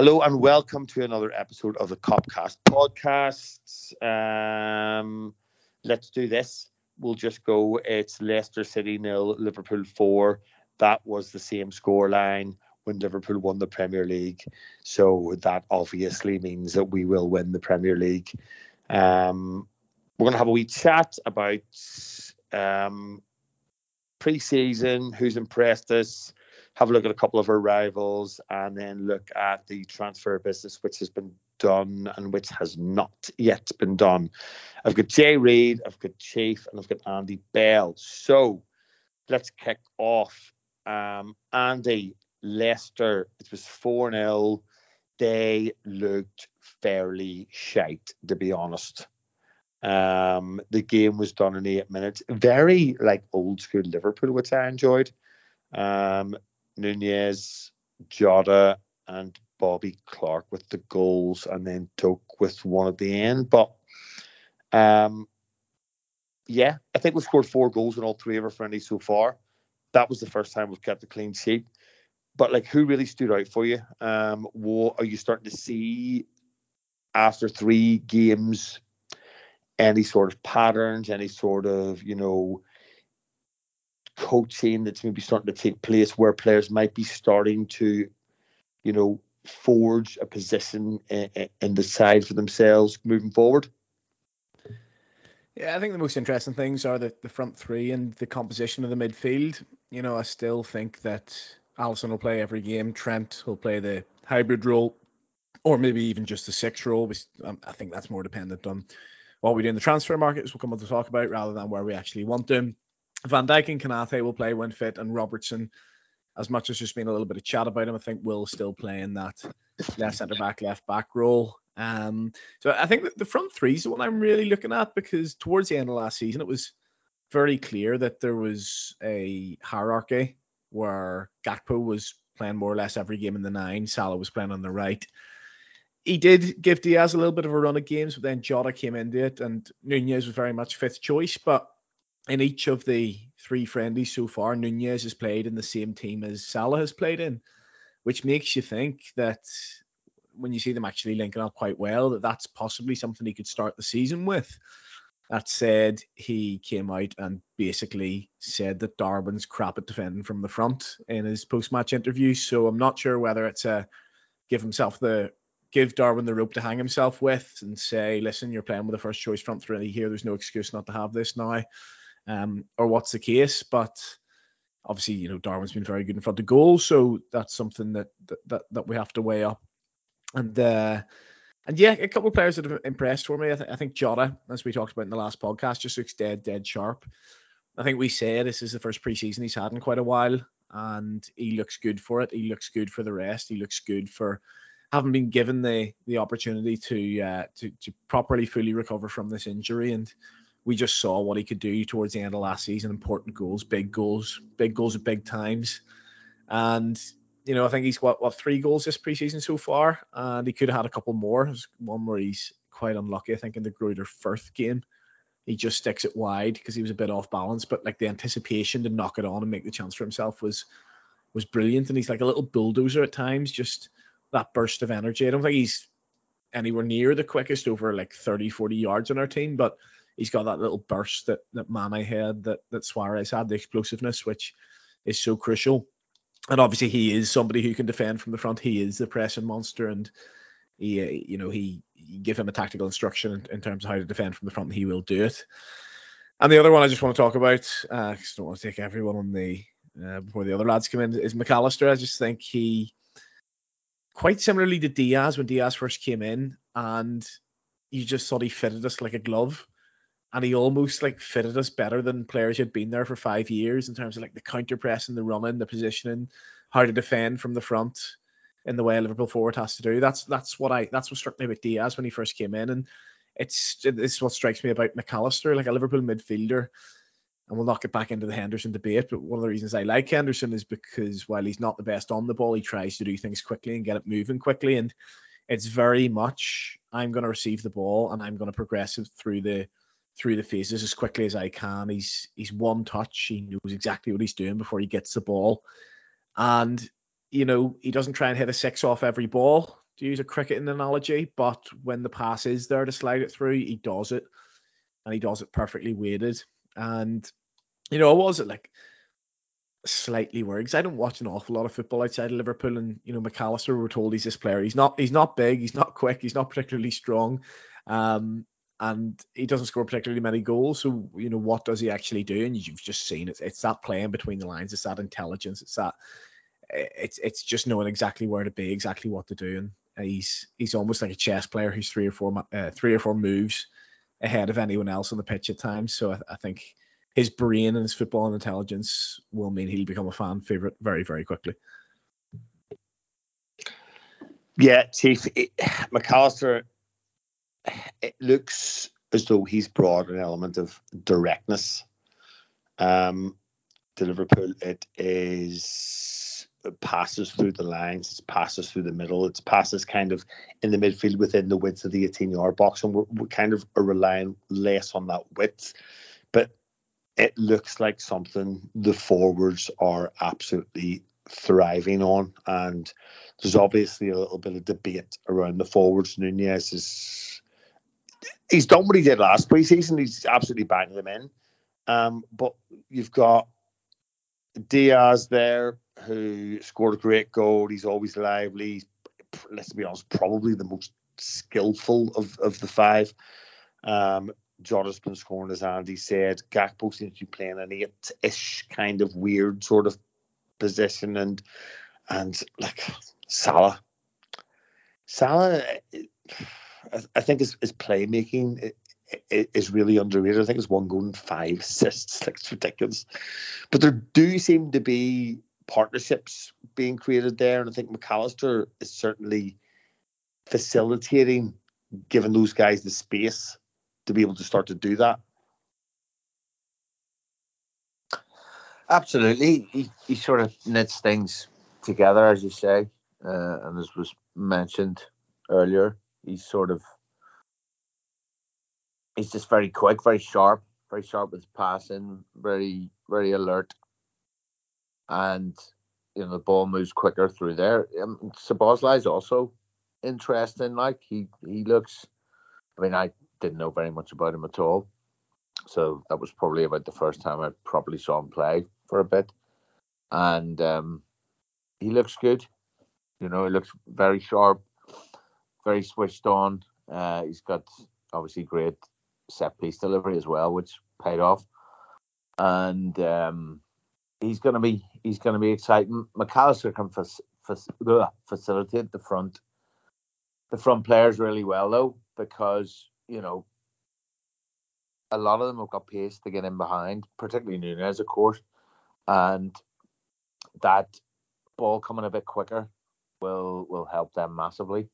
Hello and welcome to another episode of the Copcast podcasts. Um, let's do this. We'll just go. It's Leicester City nil, Liverpool four. That was the same scoreline when Liverpool won the Premier League. So that obviously means that we will win the Premier League. Um, we're going to have a wee chat about um, pre-season, who's impressed us, have a look at a couple of our rivals, and then look at the transfer business which has been done and which has not yet been done. I've got Jay Reid, I've got Chief, and I've got Andy Bell. So let's kick off. Um, Andy, Leicester, it was 4 0. They looked fairly shite, to be honest. Um, the game was done in eight minutes. Very like old school Liverpool, which I enjoyed. Um, Nunez, Jota, and Bobby Clark with the goals, and then Doak with one at the end. But um, yeah, I think we've scored four goals in all three of our friendlies so far. That was the first time we've kept a clean sheet. But like, who really stood out for you? Um, what are you starting to see after three games? Any sort of patterns? Any sort of you know coaching that's maybe starting to take place where players might be starting to, you know, forge a position in, the side for themselves moving forward? Yeah, I think the most interesting things are the, the front three and the composition of the midfield. You know, I still think that Alisson will play every game. Trent will play the hybrid role, or maybe even just the six role. Um, I think that's more dependent on what we do in the transfer markets. we'll come on to talk about, rather than where we actually want them. Van Dijk and Konaté will play when fit, and Robertson, as much as there's been a little bit of chat about him, I think will still play in that left centre back, left back role. Um, so I think the front three is the one I'm really looking at because towards the end of last season, it was very clear that there was a hierarchy where Gakpo was playing more or less every game in the nine, Salah was playing on the right. He did give Diaz a little bit of a run of games, but then Jota came into it, and Nunez was very much fifth choice. But in each of the three friendlies so far, Nunez has played in the same team as Salah has played in, which makes you think that when you see them actually linking up quite well, that that's possibly something he could start the season with. That said, he came out and basically said that Darwin's crap at defending from the front in his post-match interview. So I'm not sure whether it's a give himself the give Darwin the rope to hang himself with and say, listen, you're playing with the first choice front three here. There's no excuse not to have this now um, or what's the case. But obviously, you know, Darwin's been very good in front of goal, so that's something that that that we have to weigh up. And uh, and yeah, a couple of players that have impressed for me. I, th- I think Jota, as we talked about in the last podcast, just looks dead dead sharp. I think we say this is the first preseason he's had in quite a while, and he looks good for it. He looks good for the rest. He looks good for having been given the the opportunity to uh, to to properly fully recover from this injury and we just saw what he could do towards the end of last season. Important goals, big goals, big goals at big times. And, you know, I think he's what, what three goals this preseason so far. And he could have had a couple more. There's one where he's quite unlucky, I think, in the Greuther Fürth game. He just sticks it wide because he was a bit off balance. But like the anticipation to knock it on and make the chance for himself was was brilliant. And he's like a little bulldozer at times, just that burst of energy. I don't think he's anywhere near the quickest over like 30, 40 yards on our team, but he's got that little burst that that Mane had, that that Suarez had, the explosiveness, which is so crucial. And obviously, he is somebody who can defend from the front. He is the pressing monster, and he, uh, you know, he give him a tactical instruction in, in, terms of how to defend from the front, and he will do it. And the other one I just want to talk about, uh, I don't want to take everyone on the uh, before the other lads come in, is Mac Allister. I just think he, quite similarly to Diaz when Diaz first came in, and you just thought he fitted us like a glove and he almost like fitted us better than players who'd been there for five years in terms of like the counter pressing, the running, the positioning, how to defend from the front in the way Liverpool forward has to do. That's that's what I that's what struck me about Diaz when he first came in, and it's it's what strikes me about Mac Allister, like a Liverpool midfielder. And we'll not get back into the Henderson debate, but one of the reasons I like Henderson is because while he's not the best on the ball, he tries to do things quickly and get it moving quickly. And it's very much I'm going to receive the ball and I'm going to progress it through the through the phases as quickly as I can. He's he's one touch. He knows exactly what he's doing before he gets the ball, and you know he doesn't try and hit a six off every ball. to use a cricketing analogy, but when the pass is there to slide it through, he does it, and he does it perfectly weighted. And you know, I was like slightly worried I don't watch an awful lot of football outside of Liverpool, and you know, Mac Allister we're told he's this player. He's not. He's not big. He's not quick. He's not particularly strong. Um, and he doesn't score particularly many goals. So you know what does he actually do? And you've just seen it. It's that playing between the lines. It's that intelligence. It's that. It's it's just knowing exactly where to be, exactly what to do, and he's he's almost like a chess player who's three or four uh, three or four moves ahead of anyone else on the pitch at times. So I, I think his brain and his football and intelligence will mean he'll become a fan favorite very very quickly. Yeah, Chief Mac Allister it looks as though he's brought an element of directness um, to Liverpool. It is it passes through the lines, it's passes through the middle, it's passes kind of in the midfield within the width of the 18 yard box, and we're, we're kind of relying less on that width. But it looks like something the forwards are absolutely thriving on, and there's obviously a little bit of debate around the forwards. Nunez is he's done what he did last preseason. He's absolutely banging them in. Um, but you've got Diaz there who scored a great goal. He's always lively. He's, let's be honest, probably the most skillful of, of the five. Um, Jota's been scoring, as Andy said. Gakpo seems to be playing an eight-ish kind of weird sort of position, and and like Salah, Salah I, think his, his playmaking is really underrated. I think it's one and five assists. Like it's ridiculous. But there do seem to be partnerships being created there, and I think Mac Allister is certainly facilitating, giving those guys the space to be able to start to do that. Absolutely, he, he sort of knits things together, as you say, uh, and as was mentioned earlier, he's sort of he's just very quick, very sharp, very sharp with passing, very very alert, and you know the ball moves quicker through there. Um, is also interesting. Like he he looks. I mean, I didn't know very much about him at all, so that was probably about the first time I probably saw him play for a bit, and um, he looks good. You know, he looks very sharp, very switched on. Uh, he's got obviously great set piece delivery as well, which paid off. And um, he's going to be he's going to be exciting. Mac Allister can facilitate the front the front players really well though, because you know a lot of them have got pace to get in behind, particularly Nunez, of course, and that ball coming a bit quicker will will help them massively.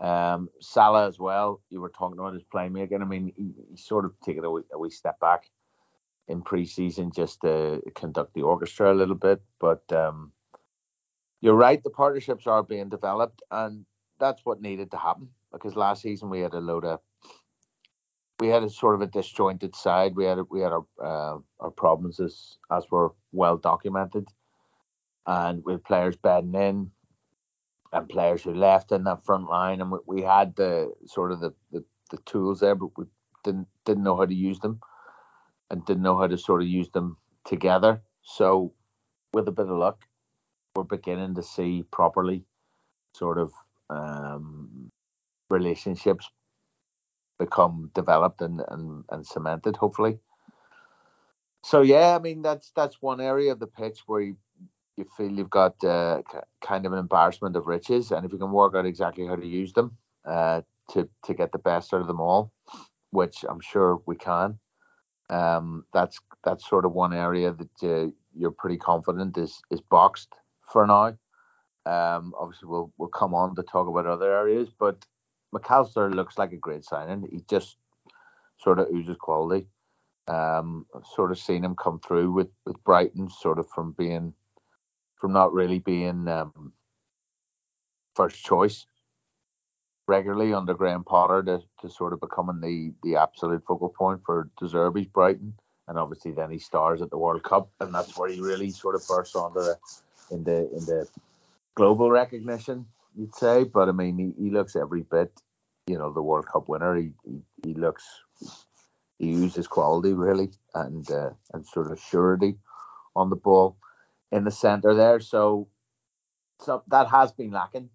Um, Salah as well. You were talking about his playmaking. I mean, he, he sort of taken a wee, a wee step back in preseason just to conduct the orchestra a little bit. But um, you're right, the partnerships are being developed, and that's what needed to happen because last season we had a load of we had a sort of a disjointed side. We had we had our uh, our problems as as were well documented, and with players bedding in, and players who left in that front line, and we, we had the sort of the, the, the tools there, but we didn't didn't know how to use them, and didn't know how to sort of use them together. So, with a bit of luck, we're beginning to see properly, sort of um, relationships become developed and, and and cemented. Hopefully. So yeah, I mean that's that's one area of the pitch where you you feel you've got uh, kind of an embarrassment of riches, and if you can work out exactly how to use them uh, to to get the best out of them all, which I'm sure we can, um, that's that's sort of one area that uh, you're pretty confident is is boxed for now. Um, obviously, we'll we'll come on to talk about other areas, but Mac Allister looks like a great signing. He just sort of oozes quality. Um, I've sort of seen him come through with with Brighton, sort of from being from not really being um, first choice regularly under Graham Potter to, to sort of becoming the the absolute focal point for De Zerbi's Brighton, and obviously then he stars at the World Cup, and that's where he really sort of bursts onto the in the in the global recognition. you'd say, but I mean, he, he looks every bit, you know, the World Cup winner. He he, he looks, he uses quality really, and uh, and sort of surety on the ball in the centre there. So, so that has been lacking.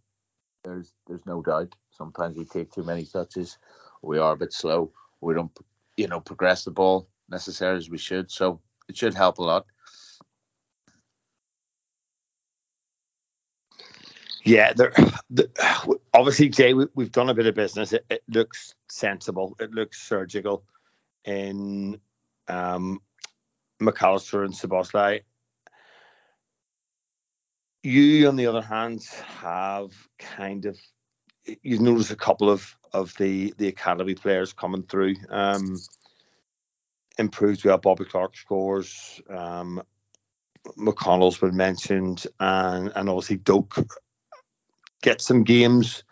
There's there's no doubt. Sometimes we take too many touches. We are a bit slow. We don't, you know, progress the ball necessarily as we should. So it should help a lot. Yeah, there. The, obviously, Jay, we, have done a bit of business. It, it, looks sensible. It looks surgical in um, Mac Allister and Szoboszlai. You, on the other hand, have kind of you've noticed a couple of of the the academy players coming through. Um, improved. We have Bobby Clark scores. Um, McConnell's been mentioned, and and obviously Doak get some games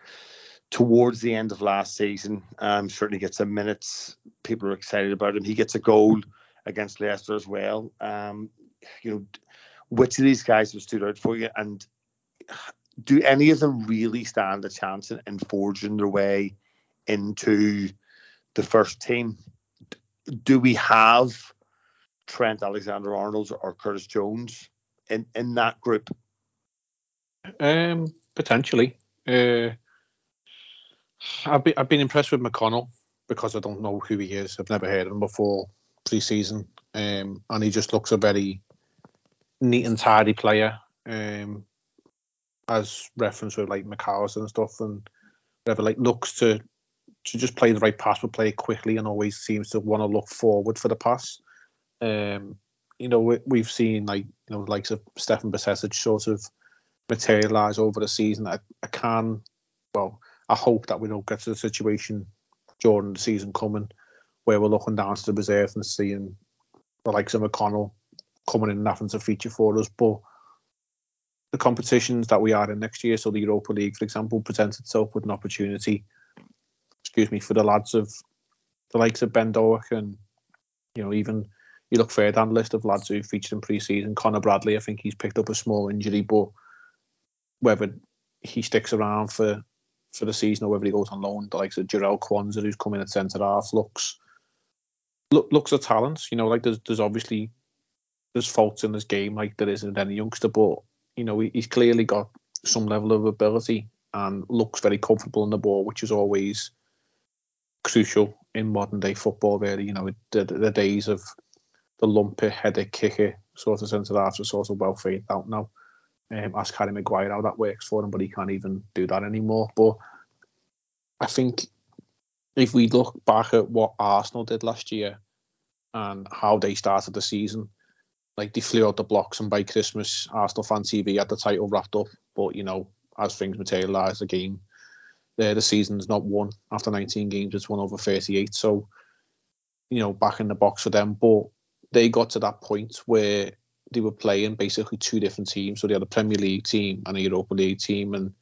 towards the end of last season. Um, certainly gets some minutes. People are excited about him. He gets a goal against Leicester as well. Um, you know, which of these guys have stood out for you, and do any of them really stand a chance in, in forging their way into the first team? Do we have Trent Alexander Arnold or Curtis Jones in, in that group? Um, potentially. Uh, I've been I've been impressed with McConnell because I don't know who he is. I've never heard of him before pre-season, um, and he just looks a very neat and tidy player. Um, as reference with like Mac Allister and stuff, and whatever, like looks to to just play the right pass, but play it quickly, and always seems to want to look forward for the pass. Um, you know, we, have seen like you know, the likes of Stefan Bajcetic sort of materialize over the season. I, I can, well, I hope that we don't get to the situation during the season coming where we're looking down to the reserve and seeing the likes of McConnell coming in and having to feature for us. But the competitions that we are in next year, so the Europa League, for example, presents itself with an opportunity, excuse me, for the lads of the likes of Ben Doak and, you know, even you look further down the list of lads who featured in pre-season. Connor Bradley, I think he's picked up a small injury, but whether he sticks around for for the season or whether he goes on loan, the likes of Jarell Quansah, who's coming at centre half, looks look, looks a talent. You know, like there's there's obviously there's faults in this game, like there isn't any youngster, but you know he, he's clearly got some level of ability and looks very comfortable in the ball, which is always crucial in modern day football. Really, you know, the, the days of the lumpy header kicker sort of centre half are sort of well faded out now. Um, ask Harry Maguire how that works for him, but he can't even do that anymore. But I think if we look back at what Arsenal did last year and how they started the season, like they flew out the blocks, and by Christmas, Arsenal fan TV had the title wrapped up. But you know, as things materialise, the game, uh, the season's not won after 19 games; it's won over 38. So, you know, back in the box for them. But they got to that point where they were playing basically two different teams. So they had a Premier League team and a Europa League team, and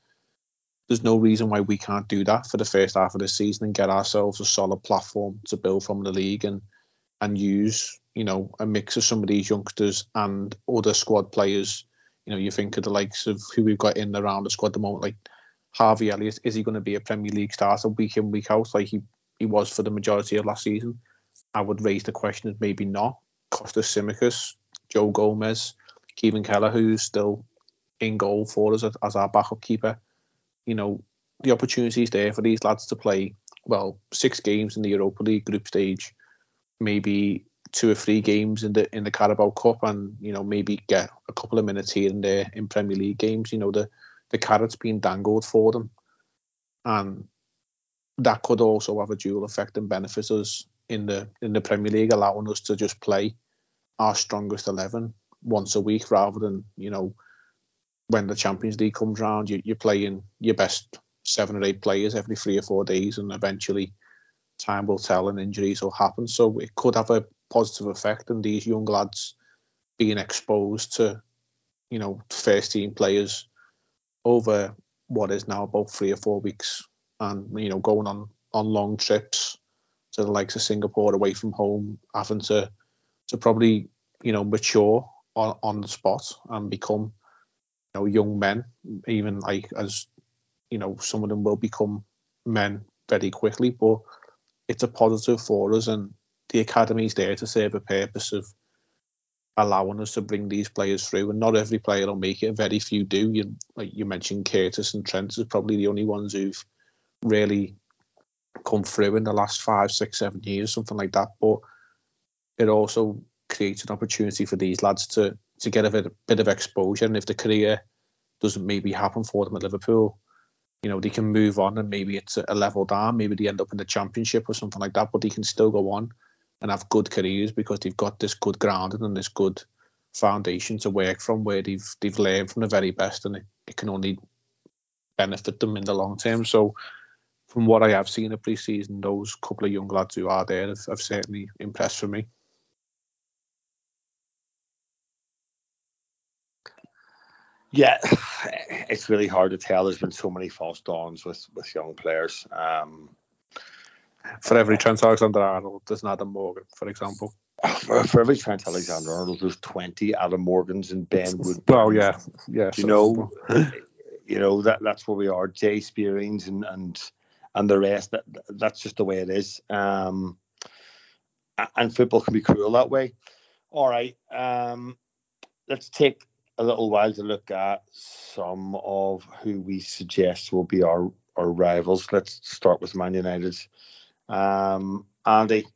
there's no reason why we can't do that for the first half of the season and get ourselves a solid platform to build from the league and and use you know a mix of some of these youngsters and other squad players. You know, you think of the likes of who we've got in around the squad at the moment, like Harvey Elliott. Is he going to be a Premier League starter week in week out like he he was for the majority of last season? I would raise the question of maybe not. Costas Tsimikas Joe Gomez, Caoimhín Kelleher, who's still in goal for us as our backup keeper. You know, the opportunities there for these lads to play, well, six games in the Europa League group stage, maybe two or three games in the in the Carabao Cup, and you know maybe get a couple of minutes here and there in Premier League games. You know the the carrot's being dangled for them, and that could also have a dual effect and benefit us in the in the Premier League, allowing us to just play our strongest 11 once a week rather than, you know, when the Champions League comes around, you, you're playing your best seven or eight players every three or four days, and eventually time will tell and injuries will happen. So it could have a positive effect, and these young lads being exposed to, you know, first team players over what is now about three or four weeks, and you know, going on on long trips to the likes of Singapore away from home, having to to probably you know mature on, on the spot and become you know young men, even like as you know, some of them will become men very quickly, but it's a positive for us, and the academy's there to serve a purpose of allowing us to bring these players through. And not every player will make it. Very few do. You like you mentioned Curtis and Trent is probably the only ones who've really come through in the last five, six, seven years, something like that. But it also creates an opportunity for these lads to to get a bit, bit of exposure. And if the career doesn't maybe happen for them at Liverpool, you know, they can move on and maybe it's a level down. Maybe they end up in the championship or something like that, but they can still go on and have good careers because they've got this good grounding and this good foundation to work from where they've they've learned from the very best and it, it can only benefit them in the long term. So from what I have seen in pre-season, those couple of young lads who are there have, have certainly impressed for me. Yeah, it's really hard to tell. There's been so many false dawns with with young players. Um, for every Trent Alexander Arnold, there's an Adam Morgan, for example. For, for every Trent Alexander Arnold, there's 20 Adam Morgans and Ben Wood. Well, yeah, yeah. You know, you know that that's where we are. Jay Spearings and and and the rest. That that's just the way it is. Um, and football can be cruel that way. All right. Um, let's take a little while to look at some of who we suggest will be our, our rivals. Let's start with Man United. Um, Andy,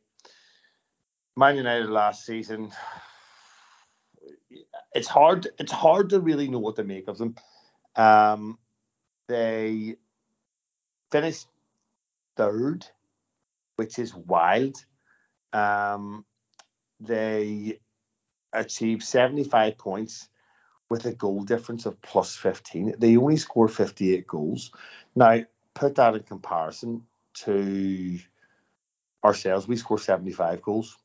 Man United last season. It's hard. It's hard to really know what to make of them. Um, they finished third, which is wild. Um, they achieved 75 points with a goal difference of plus 15. They only scored 58 goals. Now, put that in comparison to ourselves. We scored 75 goals.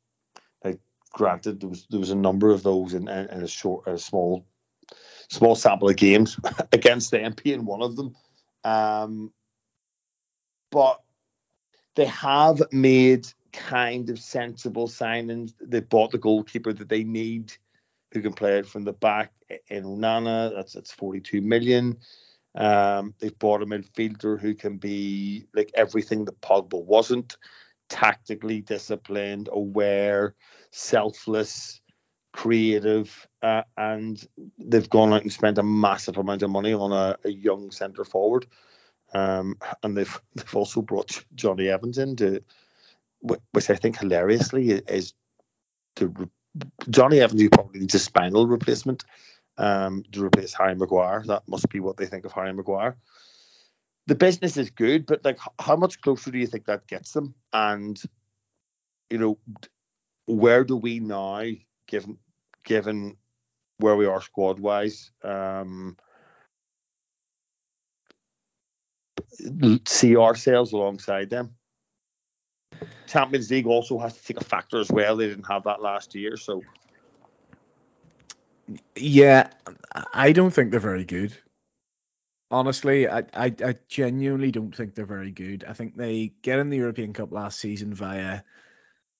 Now, granted, there was there was a number of those in, in, in a short, a small, small sample of games against the MP in one of them. Um, but they have made kind of sensible signings. They bought the goalkeeper that they need who can play it from the back in Onana. That's that's 42 million. Um, they've bought a midfielder who can be like everything that Pogba wasn't tactically disciplined, aware, selfless, creative, uh, and they've gone out and spent a massive amount of money on a, a young centre forward. Um, and they've they've also brought Jonny Evans in to, which I think hilariously is to Jonny Evans you probably needs a spinal replacement um, to replace Harry Maguire. That must be what they think of Harry Maguire. The business is good, but like, how much closer do you think that gets them? And you know, where do we now, given given where we are squad wise, um, see ourselves alongside them? Champions League also has to take a factor as well. They didn't have that last year, so yeah, I don't think they're very good. Honestly, I, I, I genuinely don't think they're very good. I think they get in the European Cup last season via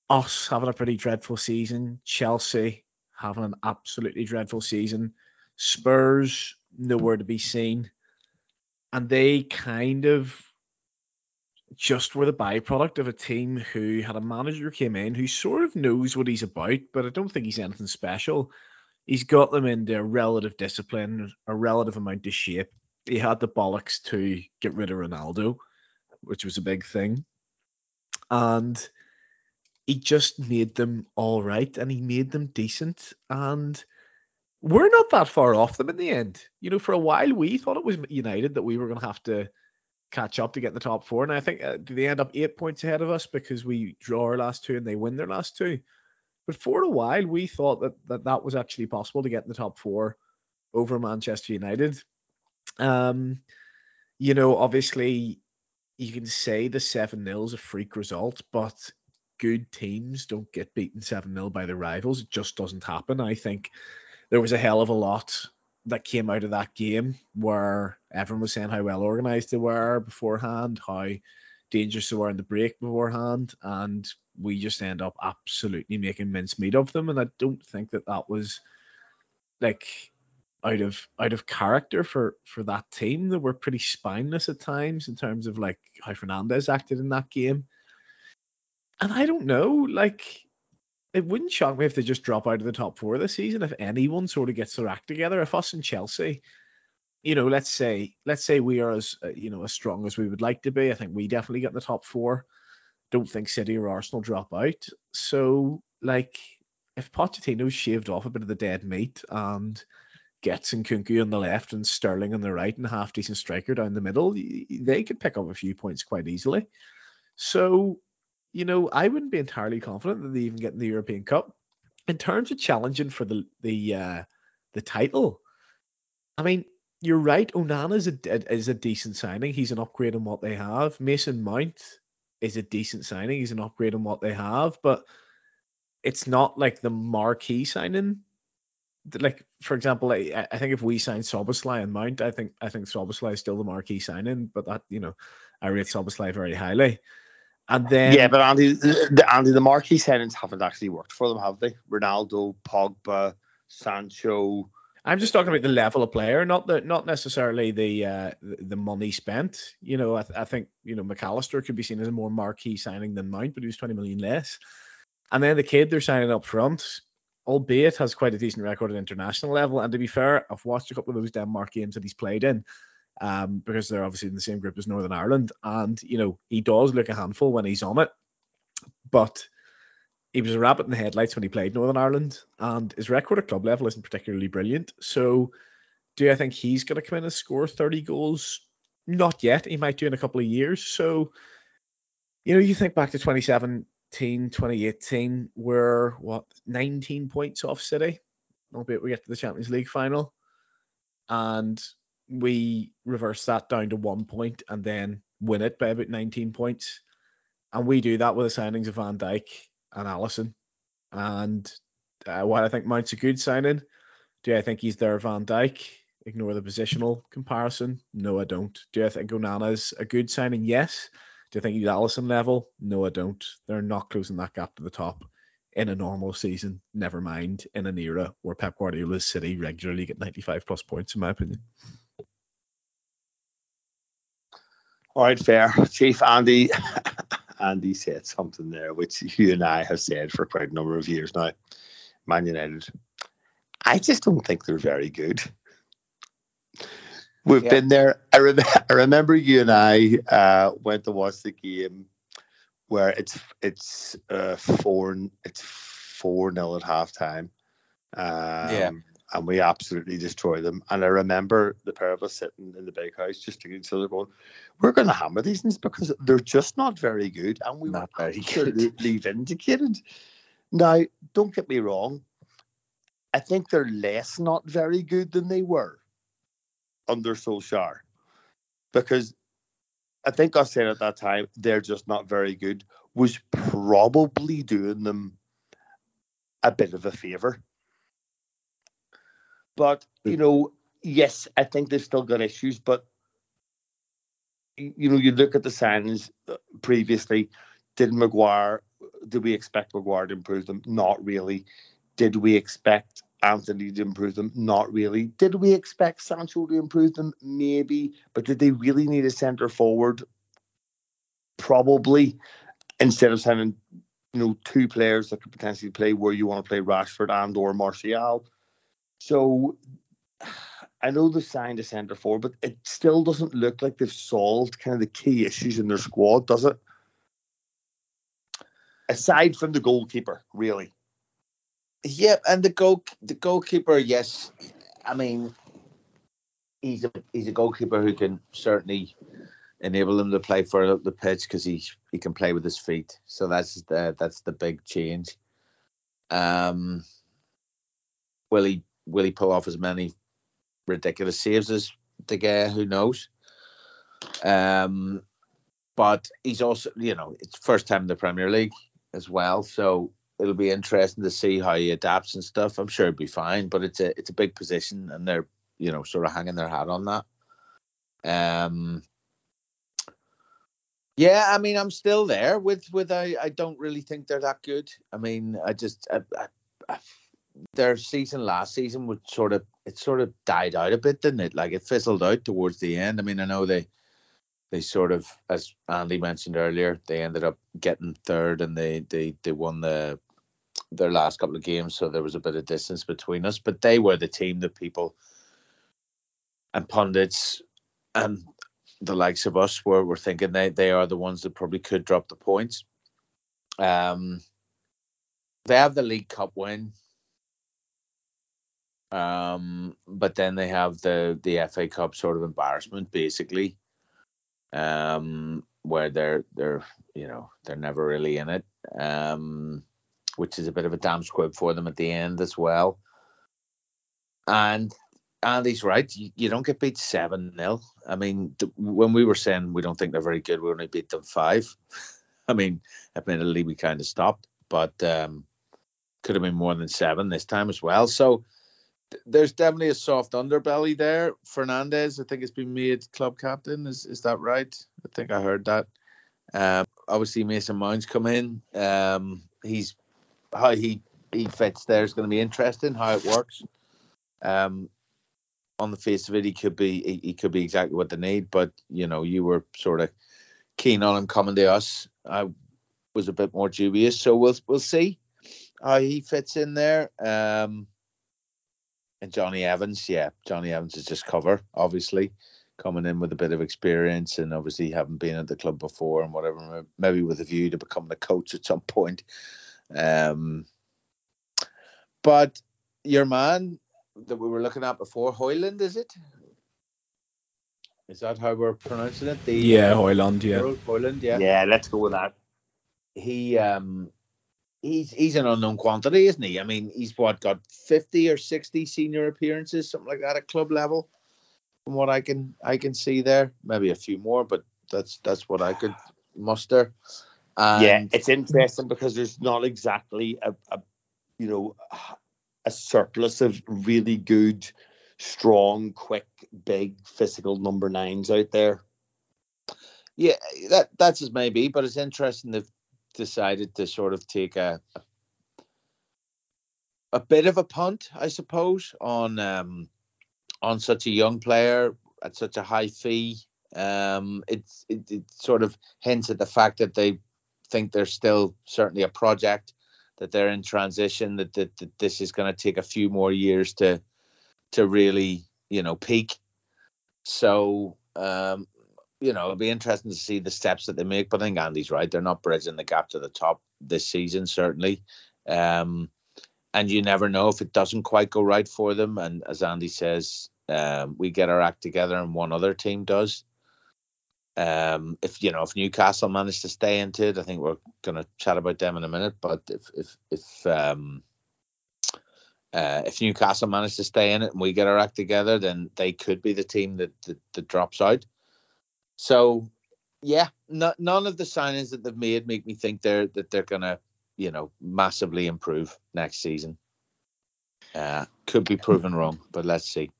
us having a pretty dreadful season, Chelsea having an absolutely dreadful season, Spurs nowhere to be seen, and they kind of just were the byproduct of a team who had a manager came in who sort of knows what he's about, but I don't think he's anything special. He's got them into a relative discipline, a relative amount of shape. He had the bollocks to get rid of Ronaldo, which was a big thing. And he just made them all right and he made them decent. And we're not that far off them in the end. You know, for a while we thought it was United that we were going to have to catch up to get the top four. And I think uh, they end up eight points ahead of us because we draw our last two and they win their last two. But for a while, we thought that that, that was actually possible to get in the top four over Manchester United. Um, you know, obviously, you can say the 7 0 is a freak result, but good teams don't get beaten 7 0 by their rivals. It just doesn't happen. I think there was a hell of a lot that came out of that game where everyone was saying how well organized they were beforehand, how dangerous they were in the break beforehand, and we just end up absolutely making mincemeat of them. And I don't think that that was like out of out of character for for that team. They were pretty spineless at times in terms of like how Fernandes acted in that game. And I don't know, like it wouldn't shock me if they just drop out of the top four this season if anyone sort of gets their act together. If us and Chelsea, you know, let's say let's say we are as uh, you know as strong as we would like to be. I think we definitely get in the top four. Don't think City or Arsenal drop out. So like if Pochettino's shaved off a bit of the dead meat and gets Nkunku on the left and Sterling on the right and half decent striker down the middle, they could pick up a few points quite easily. So, you know, I wouldn't be entirely confident that they even get in the European Cup. In terms of challenging for the the uh, the title, I mean, you're right. Onana is a is a decent signing. He's an upgrade on what they have. Mason Mount is a decent signing. He's an upgrade on what they have, but it's not like the marquee signing. Like for example, I, I think if we sign Szoboszlai and Mount, I think I think Szoboszlai is still the marquee signing, but that you know I rate Szoboszlai very highly. And then yeah, but Andy, the, Andy, the marquee signings haven't actually worked for them, have they? Ronaldo, Pogba, Sancho. I'm just talking about the level of player, not the not necessarily the uh, the money spent. You know, I, th- I think you know Mac Allister could be seen as a more marquee signing than Mount, but he was 20 million less. And then the kid they're signing up front, albeit has quite a decent record at international level. And to be fair, I've watched a couple of those Denmark games that he's played in, um, because they're obviously in the same group as Northern Ireland. And you know, he does look a handful when he's on it, but he was a rabbit in the headlights when he played Northern Ireland, and his record at club level isn't particularly brilliant. So, do I think he's going to come in and score 30 goals? Not yet. He might do in a couple of years. So, you know, you think back to 27 2018, we're what 19 points off City, albeit we get to the Champions League final, and we reverse that down to one point and then win it by about 19 points. And we do that with the signings of Van Dijk and Alisson. And uh, while I think Mount's a good signing, do I think he's there Van Dijk? Ignore the positional comparison. No, I don't. Do I think Onana's a good signing? Yes. Do you think he's Alisson level? No, I don't. They're not closing that gap to the top in a normal season. Never mind in an era where Pep Guardiola's City regularly get 95 plus points, in my opinion. All right, fair. Chief Andy Andy said something there, which you and I have said for quite a number of years now. Man United. I just don't think they're very good. We've yeah. been there. I, rem- I, remember you and I uh, went to watch the game where it's it's uh, four it's four nil at halftime. Um, yeah. And we absolutely destroy them. And I remember the pair of us sitting in the big house just to each other going, "We're going to hammer these things because they're just not very good." And we were not were absolutely vindicated. Now, don't get me wrong. I think they're less not very good than they were under Solskjaer because I think I said at that time they're just not very good was probably doing them a bit of a favor. But you know, yes, I think they've still got issues, but you know, you look at the signs uh, previously. Did Maguire? Did we expect Maguire to improve them? Not really. Did we expect Antony to improve them? Not really. Did we expect Sancho to improve them? Maybe. But did they really need a centre forward? Probably. Instead of sending, you know, two players that could potentially play where you want to play Rashford and or Martial. So I know they've signed a centre forward, but it still doesn't look like they've solved kind of the key issues in their squad, does it? Aside from the goalkeeper, really. Yeah, and the goal the goalkeeper, yes. I mean, he's a he's a goalkeeper who can certainly enable him to play further up the pitch because he he can play with his feet. So that's the that's the big change. Um, will he will he pull off as many ridiculous saves as De Gea? Who knows? Um, but he's also you know it's first time in the Premier League as well, so it'll be interesting to see how he adapts and stuff. I'm sure it'll be fine, but it's a it's a big position, and they're you know sort of hanging their hat on that. Um. Yeah, I mean, I'm still there with with I. I don't really think they're that good. I mean, I just I, I, their season last season would sort of it sort of died out a bit, didn't it? Like it fizzled out towards the end. I mean, I know they they sort of, as Andy mentioned earlier, they ended up getting third and they they they won the their last couple of games, so there was a bit of distance between us. But they were the team that people and pundits and the likes of us were, were thinking they, they are the ones that probably could drop the points. Um, they have the League Cup win. Um, but then they have the the FA Cup sort of embarrassment, basically, um, where they're they're you know they're never really in it, um, which is a bit of a damn squib for them at the end as well. And Andy's right. You, you don't get beat seven 0 I mean, th- when we were saying we don't think they're very good, we only beat them five. I mean, admittedly, we kind of stopped, but um, could have been more than seven this time as well. So there's definitely a soft underbelly there. Fernandes, I think, has been made club captain. Is is that right? I think I heard that. Um, obviously, Mason Mount's come in. Um, he's how he he fits there is going to be interesting. How it works. Um, on the face of it, he could be he, he could be exactly what they need. But you know, you were sort of keen on him coming to us. I was a bit more dubious, so we'll we'll see how he fits in there. Um, and Jonny Evans, yeah, Jonny Evans is just cover, obviously, coming in with a bit of experience and obviously having been at the club before and whatever, maybe with a view to becoming a coach at some point. Um, but your man that we were looking at before, Hoyland, is it? Is that how we're pronouncing it? The Yeah, Hoyland, yeah. Hoyland, yeah. Yeah, let's go with that. He um he's he's an unknown quantity, isn't he? I mean, he's what got fifty or sixty senior appearances, something like that at club level. From what I can I can see there, maybe a few more, but that's that's what I could muster. And yeah, it's interesting because there's not exactly a, a you know a surplus of really good, strong, quick, big physical number nines out there. Yeah, that that's as maybe, but it's interesting they've decided to sort of take a, a bit of a punt, I suppose, on um on such a young player at such a high fee. Um, it's it, it sort of hints at the fact that they think they're still certainly a project, that they're in transition, that that, that this is going to take a few more years to to really you know peak. So um, you know, it'll be interesting to see the steps that they make. But I think Andy's right; they're not bridging the gap to the top this season, certainly. Um, and you never know if it doesn't quite go right for them. And as Andy says, um, we get our act together, and one other team does. Um, if you know if Newcastle manage to stay into it, I think we're going to chat about them in a minute. But if if if um, uh, if Newcastle manage to stay in it and we get our act together, then they could be the team that that, that drops out. So yeah, no, none of the signings that they've made make me think they're that they're to you know massively improve next season. Uh, could be proven wrong, but let's see.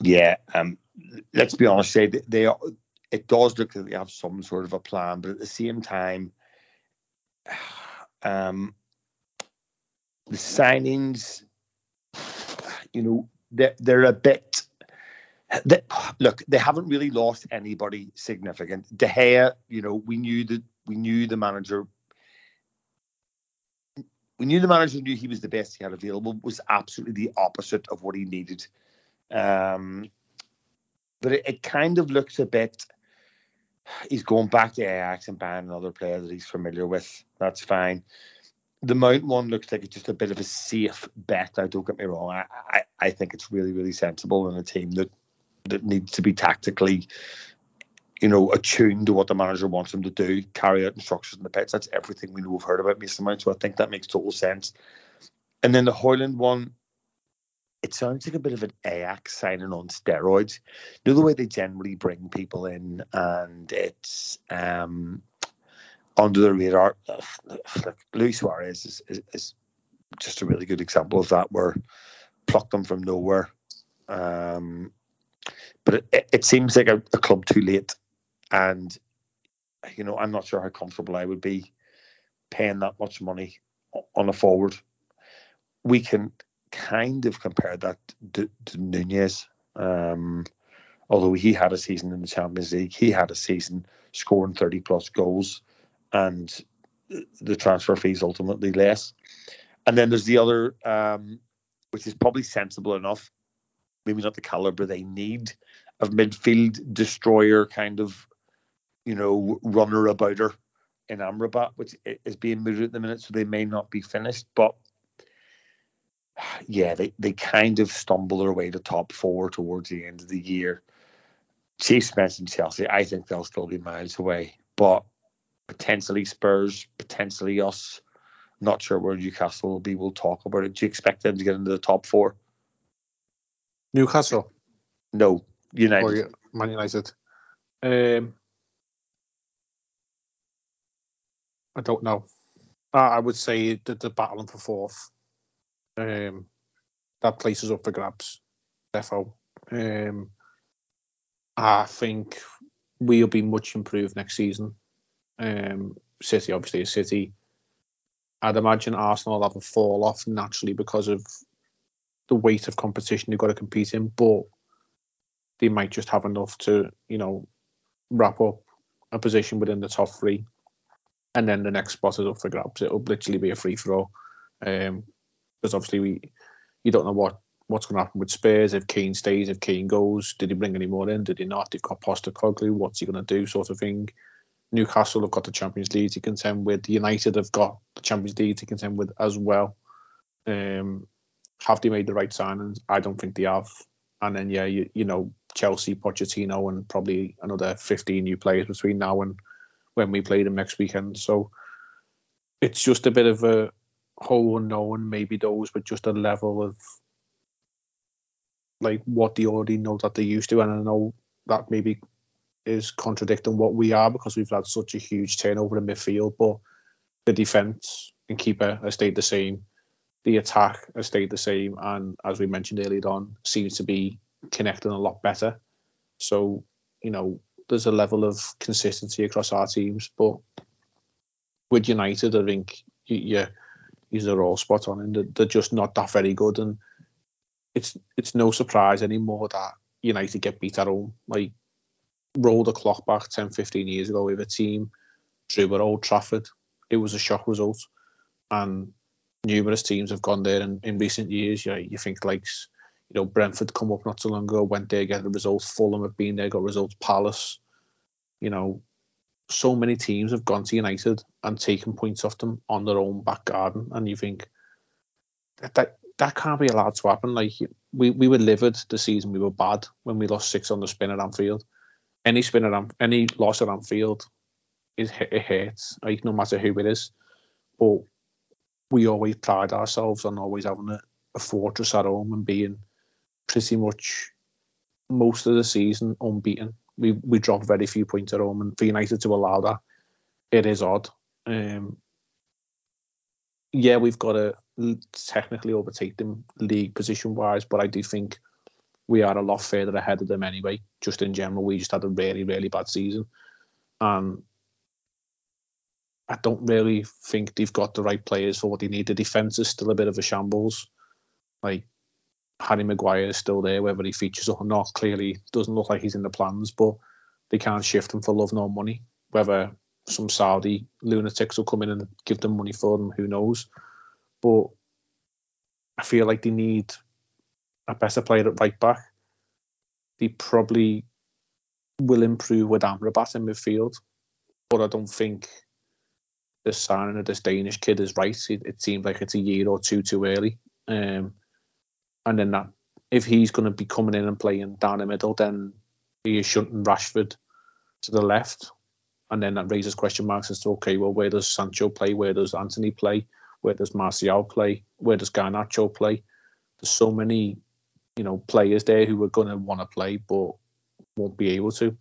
Yeah, um, let's be honest. They, they are. It does look like they have some sort of a plan, but at the same time, um, the signings, you know, they're, they're a bit. They, look, they haven't really lost anybody significant. De Gea, you know, we knew that we knew the manager. We knew the manager knew he was the best he had available. Was absolutely the opposite of what he needed. Um, but it, it kind of looks a bit. He's going back to Ajax and buying another player that he's familiar with. That's fine. The Mount one looks like it's just a bit of a safe bet. Now, don't get me wrong. I, I, I think it's really, really sensible in a team that that needs to be tactically, you know, attuned to what the manager wants them to do, carry out instructions in the pitch. That's everything we know we've heard about Mason Mount. So I think that makes total sense. And then the Hoyland one, it sounds like a bit of an Ajax signing on steroids. You know the way they generally bring people in and it's um, under the radar. Like Luis Suarez is, is, is, just a really good example of that, where plucked them from nowhere. Um, but it, it seems like a, a club too late, and you know I'm not sure how comfortable I would be paying that much money on a forward we can kind of compare that to, to Nunez. Um, although he had a season in the Champions League, he had a season scoring 30 plus goals, and the transfer fees ultimately less. And then there's the other, um, which is probably sensible enough, maybe not the caliber they need of midfield destroyer kind of, you know, runner abouter in Amrabat, which is being mooted at the minute, so they may not be finished. But yeah, they, they kind of stumble their way to top four towards the end of the year. Chiefs mentioned Chelsea. I think they'll still be miles away, but potentially Spurs, potentially us. Not sure where Newcastle will be. We'll talk about it. Do you expect them to get into the top four? Newcastle? No, United. Or Man United. Um, I don't know. I would say that the battling for fourth. Um, that place is up for grabs. Defo. Um, I think we'll be much improved next season. Um, City, obviously, City. I'd imagine Arsenal will have a fall off naturally because of the weight of competition they've got to compete in, but they might just have enough to, you know, wrap up a position within the top three. And then the next spot is up for grabs. It'll literally be a free throw. Um, because obviously we you don't know what what's going to happen with Spurs if Kane stays, if Kane goes. Did he bring any more in? Did he not? They've got Postecoglou. What's he going to do? Sort of thing. Newcastle have got the Champions League to contend with. United have got the Champions League to contend with as well. Um, have they made the right signings? I don't think they have. And then yeah, you you know Chelsea, Pochettino, and probably another 15 new players between now and when we play them next weekend. So it's just a bit of a whole unknown. Maybe those with just a level of like what they already know that they used to, and I know that maybe is contradicting what we are because we've had such a huge turnover in midfield, but the defence and keeper has stayed the same. The attack has stayed the same, and as we mentioned earlier on, seems to be connecting a lot better. So, you know, there's a level of consistency across our teams, but with United, I think yeah, these are all spot on, and they're, just not that very good. And it's it's no surprise anymore that United get beat at home. Like roll the clock back 10, 15 years ago with a team drew at Old Trafford. It was a shock result, and numerous teams have gone there in, in recent years. You, know, you think like you know Brentford come up not so long ago, went there, get the results. Fulham have been there, got results. Palace, you know, so many teams have gone to United and taken points off them on their own back garden, and you think that that, that can't be allowed to happen. Like we, we were livid the season we were bad when we lost six on the spin at Anfield any spin at any loss at Anfield is it hurts, like no matter who it is. But we always pride ourselves on always having a, a fortress at home and being pretty much most of the season unbeaten. We we drop very few points at home, and for United to allow that, it is odd. Um, yeah, we've got to technically overtake them league position wise, but I do think we are a lot further ahead of them anyway. Just in general, we just had a really, really bad season, and I don't really think they've got the right players for what they need. The defense is still a bit of a shambles. Like Harry Maguire is still there, whether he features or not. Clearly, doesn't look like he's in the plans, but they can't shift him for love nor money. Whether some Saudi lunatics will come in and give them money for them, who knows? But I feel like they need a better player at right back. They probably will improve with Amrabat in midfield, but I don't think signing of this Danish kid is right. It, it seems like it's a year or two too early. Um, and then that if he's going to be coming in and playing down the middle, then he is shunting Rashford to the left, and then that raises question marks as to okay, well, where does Sancho play? Where does Antony play? Where does Martial play? Where does Garnacho play? There's so many you know players there who are going to want to play but won't be able to.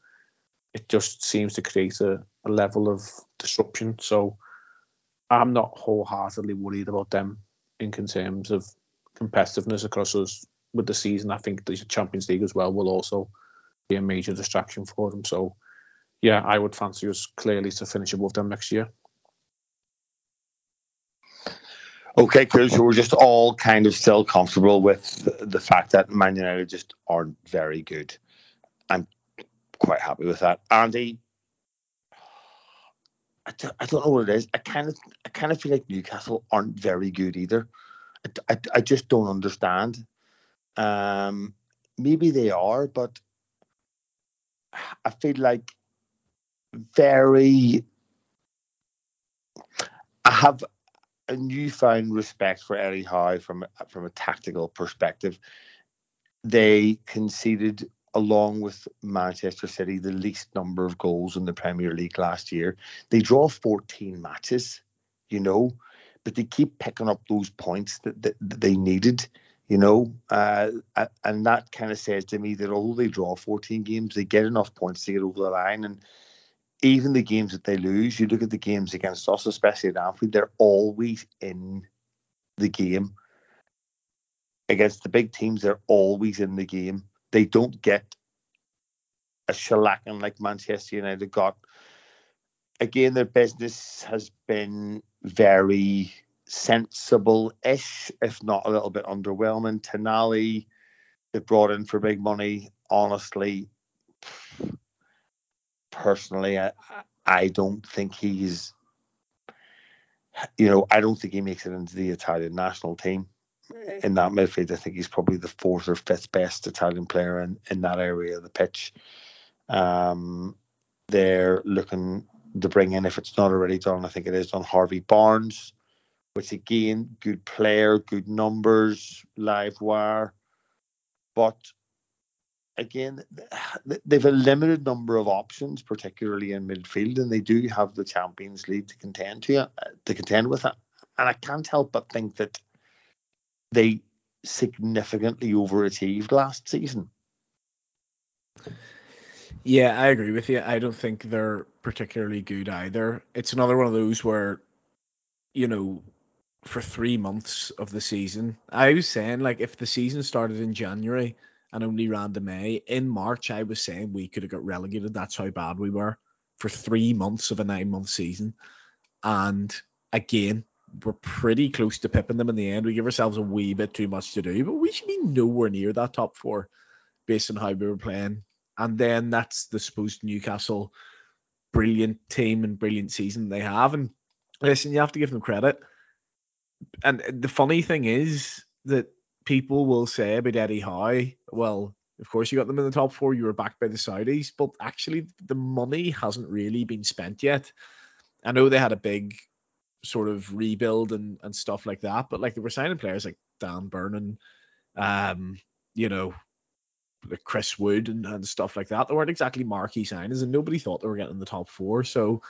It just seems to create a, a level of disruption. So I'm not wholeheartedly worried about them in terms of competitiveness across us with the season. I think the Champions League as well will also be a major distraction for them. So yeah, I would fancy us clearly to finish above them next year. Okay, cool. So we're just all kind of still comfortable with the fact that Man United just aren't very good. I'm quite happy with that. Andy, I don't, I don't know what it is. I kind of I kind of feel like Newcastle aren't very good either. I, I, I just don't understand. Um, maybe they are, but I feel like very. I have a newfound respect for Eddie Howe from from a tactical perspective. They conceded, along with Manchester City, the least number of goals in the Premier League last year. They draw 14 matches, you know, but they keep picking up those points that, that, that they needed, you know, uh, and that kind of says to me that although they draw 14 games, they get enough points to get over the line and even the games that they lose, you look at the games against us, especially at Anfield, they're always in the game. Against the big teams, they're always in the game. They don't get a shellacking like Manchester United got. Again, their business has been very sensible-ish, if not a little bit underwhelming. Tonali, they brought in for big money. Honestly, personally, I, I don't think he's, you know, I don't think he makes it into the Italian national team. In that midfield, I think he's probably the fourth or fifth best Italian player in, in that area of the pitch. Um, they're looking to bring in, if it's not already done, I think it is done, Harvey Barnes, which again, good player, good numbers, live wire. But again, they've a limited number of options, particularly in midfield, and they do have the Champions League to contend to uh, to contend with it. And I can't help but think that they significantly overachieved last season. Yeah, I agree with you. I don't think they're particularly good either. It's another one of those where, you know, for three months of the season, I was saying like if the season started in January and only ran to May. In March, I was saying we could have got relegated. That's how bad we were for three months of a nine month season. And again, we're pretty close to pipping them in the end. We give ourselves a wee bit too much to do, but we should be nowhere near that top four based on how we were playing. And then that's the supposed Newcastle brilliant team and brilliant season they have. And listen, you have to give them credit. And the funny thing is that people will say about Eddie Howe, well, of course you got them in the top four, you were backed by the Saudis, but actually the money hasn't really been spent yet. I know they had a big sort of rebuild and, and stuff like that, but like they were signing players like Dan Burn um, you know, like Chris Wood and, and stuff like that. They weren't exactly marquee signings, and nobody thought they were getting in the top four. So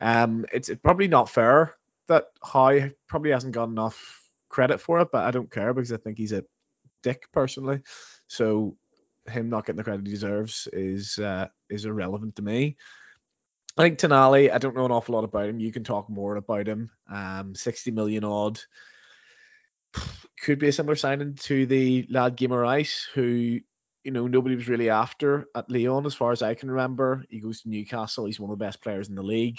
um, it's, it's probably not fair that Howe probably hasn't got enough credit for it, but I don't care because I think he's a dick personally. So him not getting the credit he deserves is uh, is irrelevant to me. I think Tonali, I don't know an awful lot about him. You can talk more about him. Um, 60 million odd. Could be a similar signing to the lad Guimaraes, who, you know, nobody was really after at Lyon, as far as I can remember. He goes to Newcastle. He's one of the best players in the league.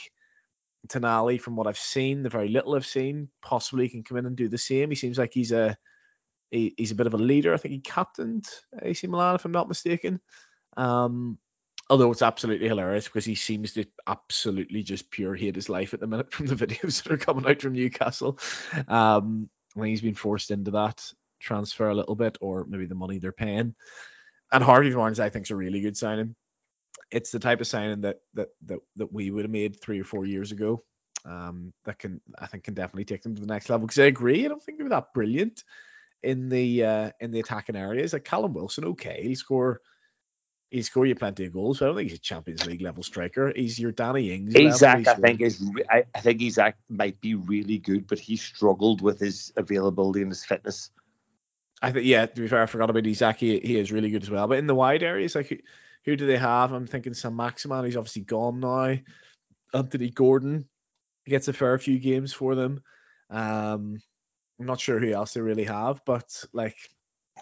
Tonali, from what I've seen, the very little I've seen, possibly can come in and do the same. He seems like he's a he, he's a bit of a leader. I think he captained AC Milan, if I'm not mistaken. Um, although it's absolutely hilarious because he seems to absolutely just pure hate his life at the minute from the videos that are coming out from Newcastle. Um, when he's been forced into that transfer a little bit, or maybe the money they're paying. And Harvey Barnes, I think, is a really good signing it's the type of signing that that that, that we would have made three or four years ago. Um, that can I think can definitely take them to the next level. Because I agree, I don't think they were that brilliant in the uh, in the attacking areas. Like Callum Wilson, okay, he'll score. He'll score you plenty of goals. But I don't think he's a Champions League level striker. He's your Danny Ings. Isak, I think is. I, I think Isak might be really good, but he struggled with his availability and his fitness. I think yeah. To be fair, I forgot about Isak. He, he is really good as well. But in the wide areas, like who who do they have? I'm thinking Saint-Maximin. He's obviously gone now. Anthony Gordon gets a fair few games for them. Um, I'm not sure who else they really have, but like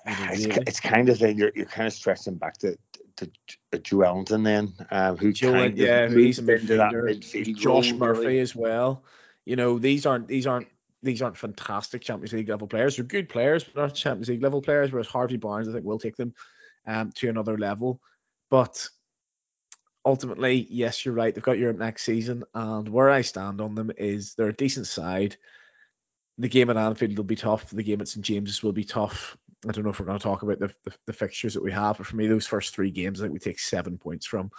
you know, it's, really. it's, kind of thing you're you're kind of stressing back to to, to Joelinton then, um, who Joe, kind yeah, of he's a midfielder. midfield Josh Murphy really. as well. You know, these aren't these aren't these aren't fantastic Champions League level players. They're good players, but not Champions League level players. Whereas Harvey Barnes, I think, will take them um, to another level. But ultimately, yes, you're right. They've got Europe next season, and where I stand on them is they're a decent side. The game at Anfield will be tough. The game at St James's will be tough. I don't know if we're going to talk about the, the, the fixtures that we have, but for me, those first three games, I think we take seven points from.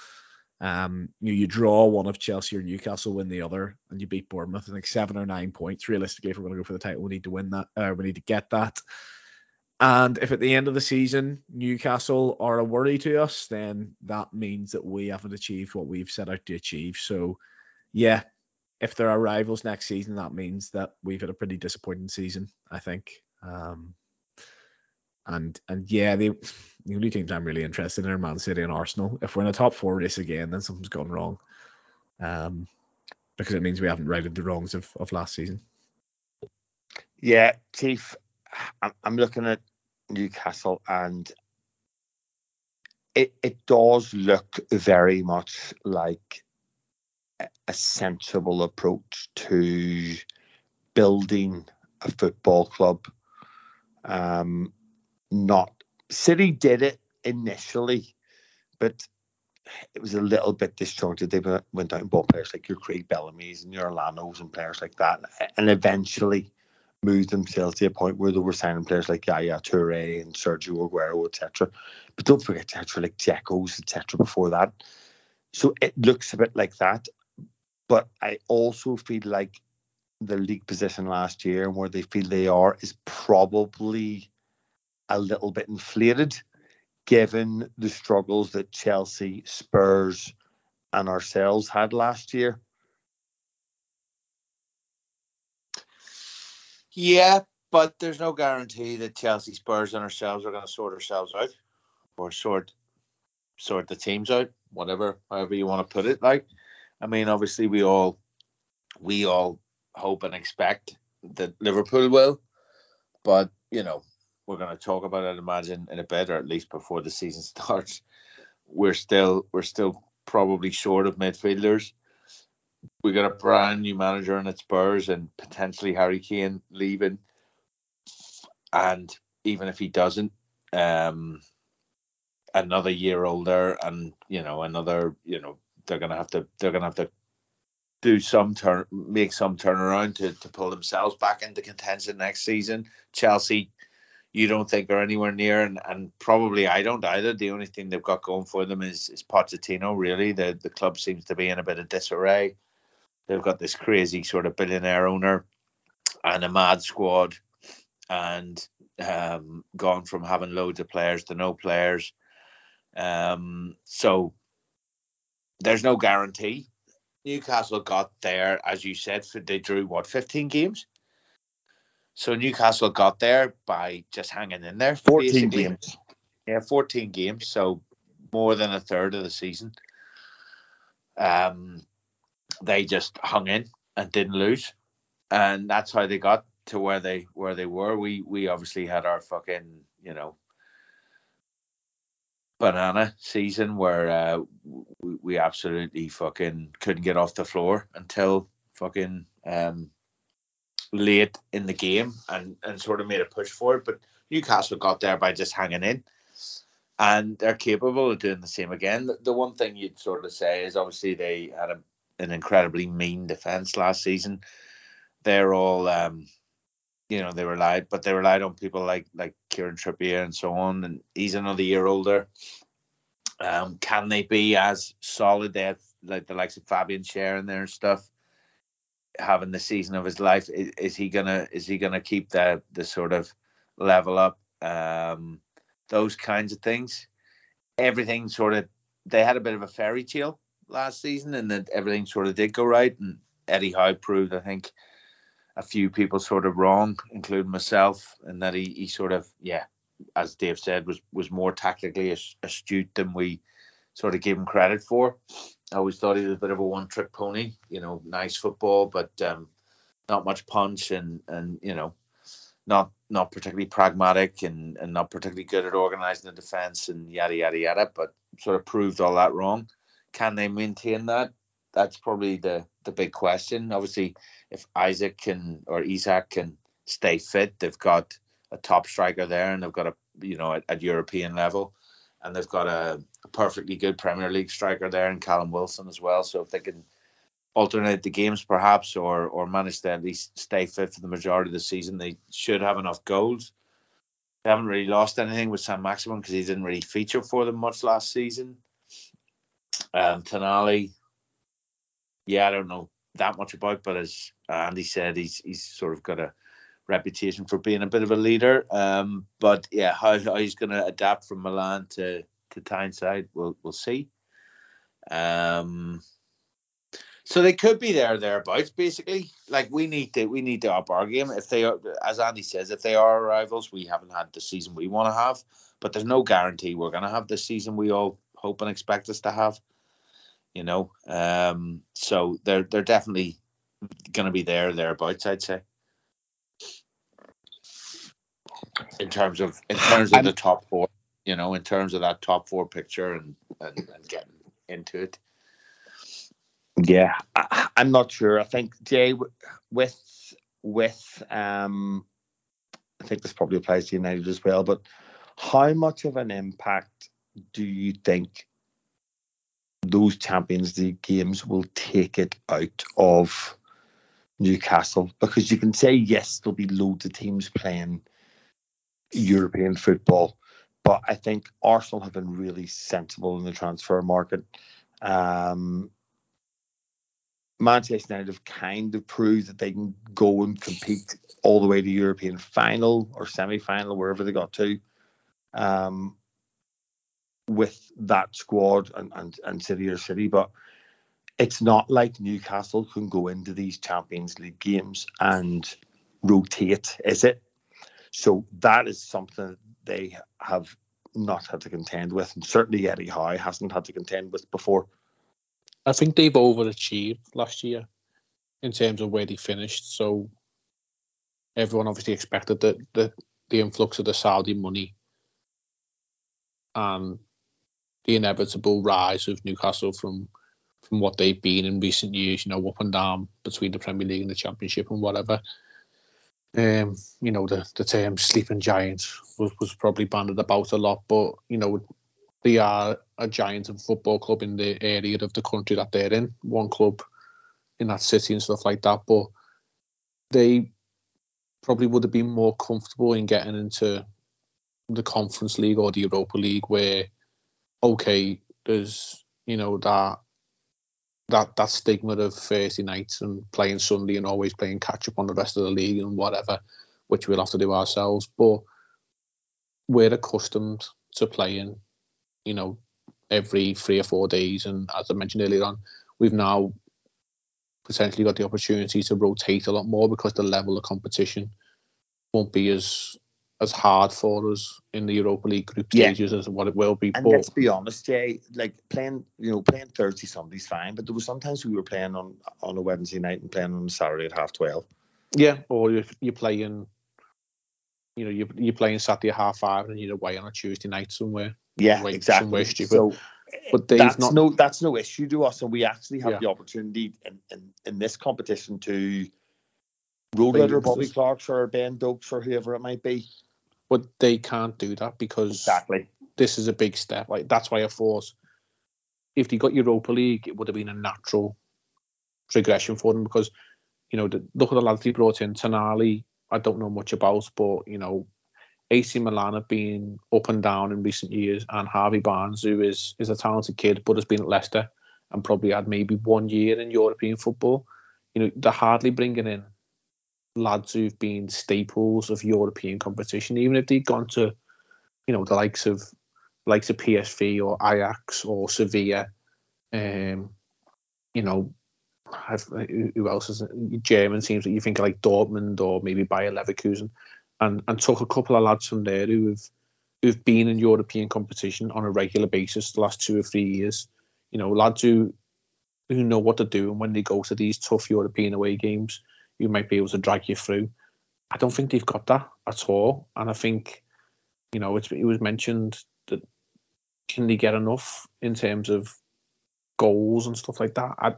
Um, you, you draw one of Chelsea or Newcastle, win the other, and you beat Bournemouth. I think seven or nine points. Realistically, if we're going to go for the title, we need to win that. Uh, we need to get that. And if at the end of the season Newcastle are a worry to us, then that means that we haven't achieved what we've set out to achieve. So, yeah, if there are rivals next season, that means that we've had a pretty disappointing season. I think. Um, and and yeah, the, the only teams I'm really interested in are Man City and Arsenal. If we're in a top four race again, then something's gone wrong. Um, because it means we haven't righted the wrongs of, of last season. Yeah, Chief, I'm, I'm looking at Newcastle and it it does look very much like a sensible approach to building a football club. Um, not City did it initially, but it was a little bit disjointed. They went out and bought players like your Craig Bellamy's and your Lanos and players like that, and eventually moved themselves to a point where they were signing players like Yaya Toure and Sergio Aguero, etc. But don't forget actually like Dzekos, etc. Before that, so it looks a bit like that. But I also feel like the league position last year and where they feel they are is probably a little bit inflated, given the struggles that Chelsea, Spurs, and ourselves had last year. Yeah, but there's no guarantee that Chelsea, Spurs, and ourselves are going to sort ourselves out or sort sort the teams out, whatever, however you want to put it. Like, I mean, obviously we all we all hope and expect that Liverpool will, but you know, we're going to talk about it, imagine, in a bit, or at least before the season starts. We're still we're still probably short of midfielders we got a brand new manager in at Spurs and potentially Harry Kane leaving. And even if he doesn't, um, another year older, and you know another, you know they're gonna have to they're gonna have to do some turn make some turnaround to to pull themselves back into contention next season. Chelsea, you don't think are anywhere near, and, and probably I don't either. The only thing they've got going for them is is Pochettino. Really, the the club seems to be in a bit of disarray. They've got this crazy sort of billionaire owner and a mad squad, and um, gone from having loads of players to no players. Um, so there's no guarantee. Newcastle got there, as you said, they drew what 15 games. So Newcastle got there by just hanging in there. 14 basically. games. Yeah, 14 games. So more than a third of the season. Um, they just hung in and didn't lose, and that's how they got to where they where they were. We we obviously had our fucking you know banana season where uh, we, we absolutely fucking couldn't get off the floor until fucking um late in the game and and sort of made a push for it. But Newcastle got there by just hanging in. And they're capable of doing the same again. The, one thing you'd sort of say is obviously they had a an incredibly mean defense last season. They're all, um, you know, they relied, but they relied on people like like Kieran Trippier and so on. And he's another year older. Um, can they be as solid? Have like the likes of Fabian Schär in there and stuff. Having the season of his life, is, is he gonna is he gonna keep the the sort of level up? Um, those kinds of things. Everything sort of they had a bit of a fairy tale last season and that everything sort of did go right. And Eddie Howe proved, I think, a few people sort of wrong, including myself, and that he, he sort of, yeah, as Dave said, was was more tactically astute than we sort of gave him credit for. I always thought he was a bit of a one trick pony, you know, nice football, but um, not much punch and and you know, not not particularly pragmatic and, and not particularly good at organizing the defense and yada yada yada, but sort of proved all that wrong can they maintain that? That's probably the the big question. Obviously, if Isaac can or Isak can stay fit, they've got a top striker there, and they've got a you know at, at European level, and they've got a, a, perfectly good Premier League striker there in Callum Wilson as well. So if they can alternate the games perhaps, or or manage to at least stay fit for the majority of the season, they should have enough goals. They haven't really lost anything with Saint-Maximin because he didn't really feature for them much last season. Um, Tonali, yeah, I don't know that much about, but as Andy said, he's he's sort of got a reputation for being a bit of a leader. Um, but yeah, how, how he's going to adapt from Milan to to Tyneside, we'll we'll see. Um, so they could be there thereabouts, basically. Like we need to we need to up our game. If they are, as Andy says, if they are rivals, we haven't had the season we want to have. But there's no guarantee we're going to have the season we all hope and expect us to have. You know, um, so they're they're definitely going to be there thereabouts. I'd say in terms of in terms of the top four. You know, in terms of that top four picture and and, and getting into it. Yeah, I, am not sure. I think Jay with with um, I think this probably applies to United as well. But how much of an impact do you think those Champions League games will take it out of Newcastle? Because you can say yes, there'll be loads of teams playing European football, but I think Arsenal have been really sensible in the transfer market. Um, Manchester United have kind of proved that they can go and compete all the way to European final or semi final, wherever they got to, um, with that squad and, and, and City or City. But it's not like Newcastle can go into these Champions League games and rotate, is it? So that is something they have not had to contend with, and certainly Eddie Howe hasn't had to contend with before. I think they've overachieved last year in terms of where they finished. So everyone obviously expected that the, the influx of the Saudi money and the inevitable rise of Newcastle from from what they've been in recent years, you know, up and down between the Premier League and the Championship and whatever. Um, you know, the, the term sleeping giants was, was probably banded about a lot, but you know, they are a giant of football club in the area of the country that they're in, one club in that city and stuff like that. But they probably would have been more comfortable in getting into the Conference League or the Europa League, where okay, there's you know that that that stigma of Thursday nights and playing Sunday and always playing catch up on the rest of the league and whatever, which we'll have to do ourselves. But we're accustomed to playing you know, every three or four days. And as I mentioned earlier on, we've now potentially got the opportunity to rotate a lot more because the level of competition won't be as as hard for us in the Europa League group stages yeah. as what it will be. And but, let's be honest, Jay, like playing, you know, playing Thursday, Sunday's fine, but there was sometimes we were playing on on a Wednesday night and playing on a Saturday at half twelve. Yeah, or if you're playing, you know, you're, you're playing Saturday at half five and you're away on a Tuesday night somewhere. Yeah, exactly. So, but that's not... no that's no issue to us, and we actually have yeah. the opportunity in, in, in this competition to roll out Bobby Clark's or Ben Doaks or whoever it might be. But they can't do that because exactly this is a big step. Like that's why I thought if they got Europa League, it would have been a natural progression for them because you know the, look at the lads they brought in. Tonali, I don't know much about, but you know AC Milan have been up and down in recent years, and Harvey Barnes, who is is a talented kid but has been at Leicester and probably had maybe one year in European football. You know, they're hardly bringing in lads who've been staples of European competition, even if they'd gone to, you know, the likes of likes of PSV or Ajax or Sevilla. Um, you know, I've, who else is it? German teams that you think like Dortmund or maybe Bayer Leverkusen and and took a couple of lads from there who've who've been in European competition on a regular basis the last two or three years. You know, lads who who know what to do, and when they go to these tough European away games, you might be able to drag you through. I don't think they've got that at all, and I think you know it was mentioned that can they get enough in terms of goals and stuff like that. I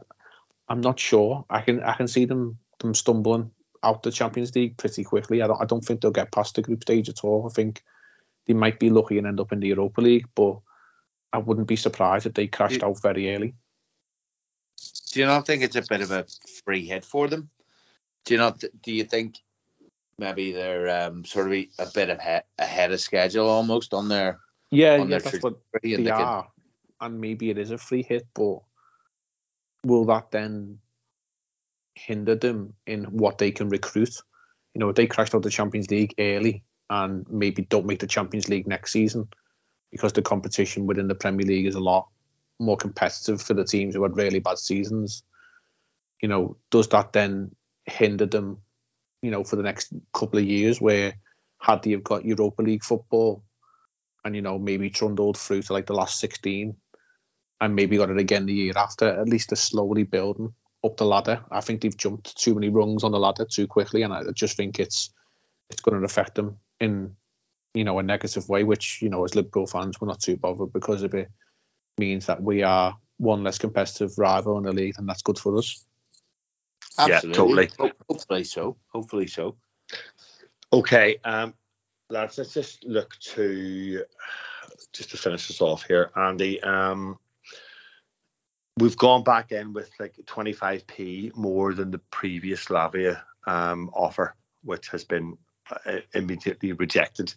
I'm not sure. I can I can see them them stumbling out the Champions League pretty quickly. I don't I don't think they'll get past the group stage at all. I think they might be lucky and end up in the Europa League, but I wouldn't be surprised if they crashed out very early. Do you not think it's a bit of a free hit for them? Do you not? Do you think maybe they're um, sort of a bit of ahead of schedule almost on their Yeah, on yeah, their that's what they And they are, and maybe it is a free hit, but will that then hinder them in what they can recruit? You know, if they crashed out the Champions League early and maybe don't make the Champions League next season because the competition within the Premier League is a lot more competitive for the teams who had really bad seasons. You know, does that then hinder them? You know, for the next couple of years, where had they have got Europa League football and you know maybe trundled through to like the last 16 and maybe got it again the year after at least they're slowly building up the ladder i think they've jumped too many rungs on the ladder too quickly and i just think it's it's going to affect them in you know a negative way which you know as liverpool fans we're not too bothered because if it means that we are one less competitive rival in the league and that's good for us Yeah, totally. Ho- Hopefully so. Hopefully so. Okay, um, lads, let's just look to just to finish this off here, Andy. Um, we've gone back in with like 25p more than the previous Lavia um, offer, which has been uh, immediately rejected.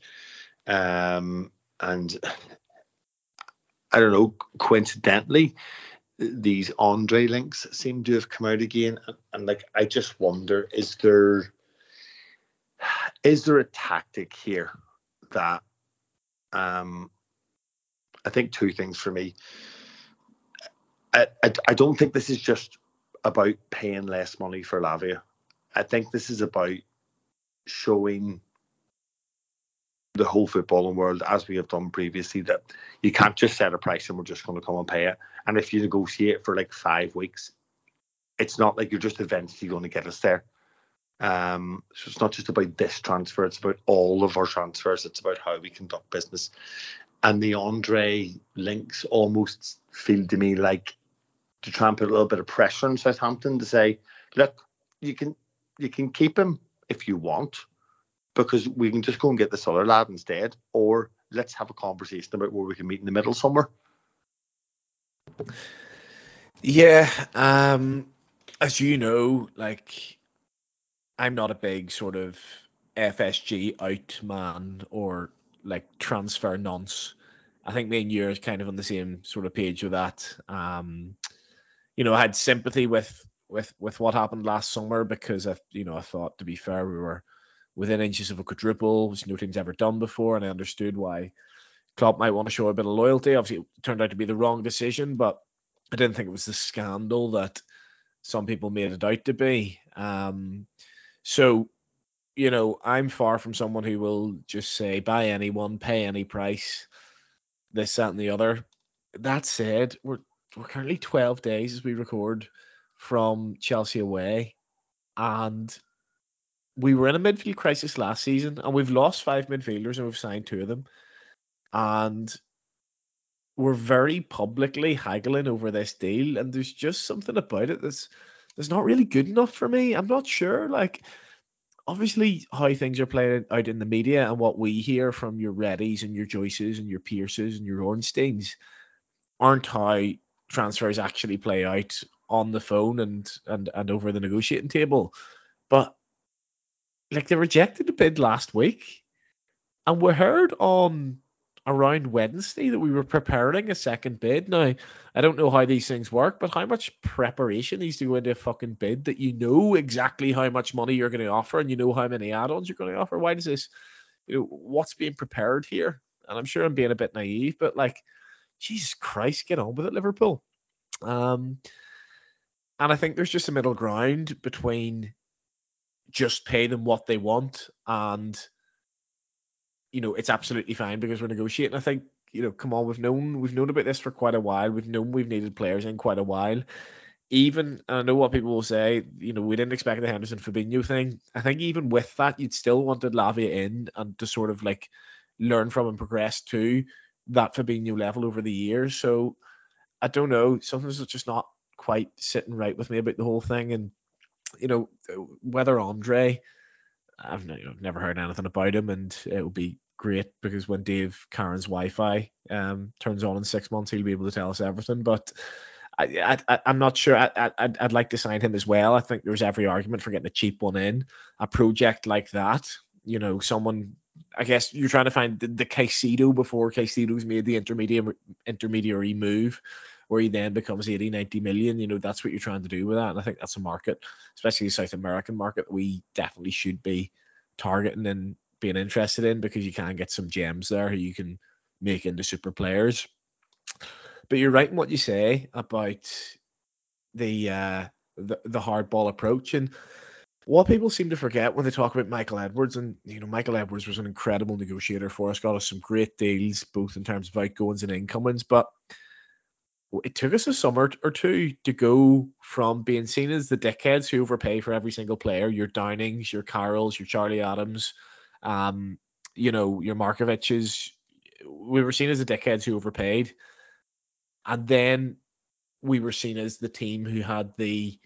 Um, and I don't know, coincidentally, these Andre links seem to have come out again, and, and like I just wonder, is there is there a tactic here that um I think two things for me. I, I, I don't think this is just about paying less money for Lavia. I think this is about showing the whole footballing world, as we have done previously, that you can't just set a price and we're just going to come and pay it. And if you negotiate for like five weeks, it's not like you're just eventually going to get us there. Um, so it's not just about this transfer; it's about all of our transfers. It's about how we conduct business. And the Andre links almost feel to me like to try and put a little bit of pressure on Southampton to say, look, you can you can keep him if you want, because we can just go and get this other lad instead, or let's have a conversation about where we can meet in the middle somewhere. Yeah, um, as you know, like I'm not a big sort of FSG out man or like transfer nonce. I think me and you are kind of on the same sort of page with that. Um, you know, I had sympathy with with with what happened last summer because I, you know, I thought to be fair, we were within inches of a quadruple, which no team's ever done before, and I understood why Klopp might want to show a bit of loyalty. Obviously, it turned out to be the wrong decision, but I didn't think it was the scandal that some people made it out to be. Um, so, you know, I'm far from someone who will just say buy anyone, pay any price, this, that, and the other. That said, we're we're currently 12 days as we record from Chelsea away, and we were in a midfield crisis last season, and we've lost five midfielders and we've signed two of them, and we're very publicly haggling over this deal, and there's just something about it that's that's not really good enough for me. I'm not sure. Like, obviously, how things are playing out in the media and what we hear from your Reddys and your Joyces and your Pearces and your Ornsteins aren't how transfers actually play out on the phone and and and over the negotiating table. But like they rejected the bid last week, and we heard on around Wednesday that we were preparing a second bid. Now, I don't know how these things work, but how much preparation needs to go into a fucking bid that you know exactly how much money you're going to offer and you know how many add-ons you're going to offer? Why does this, you know, what's being prepared here? And I'm sure I'm being a bit naive, but like, Jesus Christ, get on with it, Liverpool. Um, and I think there's just a middle ground between just pay them what they want and you know it's absolutely fine because we're negotiating. I think you know, come on, we've known we've known about this for quite a while. We've known we've needed players in quite a while. Even I know what people will say. You know, we didn't expect the Henderson Fabinho thing. I think even with that, you'd still wanted Lavia in and to sort of like learn from and progress to that Fabinho level over the years. So I don't know. Something's just not quite sitting right with me about the whole thing. And you know, whether Andre, I've, you know, never heard anything about him, and it would be great because when Dave Karen's Wi-Fi um, turns on in six months, he'll be able to tell us everything. But I, I, I'm not sure. I, I, I'd, I'd like to sign him as well. I think there's every argument for getting a cheap one in. A project like that, you know, someone. I guess you're trying to find the, the Caicedo before Caicedo's made the intermediate intermediary move, where he then becomes 80, 90 million. You know, that's what you're trying to do with that. And I think that's a market, especially the South American market, that we definitely should be targeting and being interested in because you can get some gems there who you can make into super players. But you're right in what you say about the uh, the, the hardball approach and what people seem to forget when they talk about Michael Edwards, and you know, Michael Edwards was an incredible negotiator for us, got us some great deals, both in terms of outgoings and incomings. But it took us a summer or two to go from being seen as the dickheads who overpay for every single player, your Downings, your Carrolls, your Charlie Adams, um, you know, your Markovic's. We were seen as the dickheads who overpaid and then we were seen as the team who had the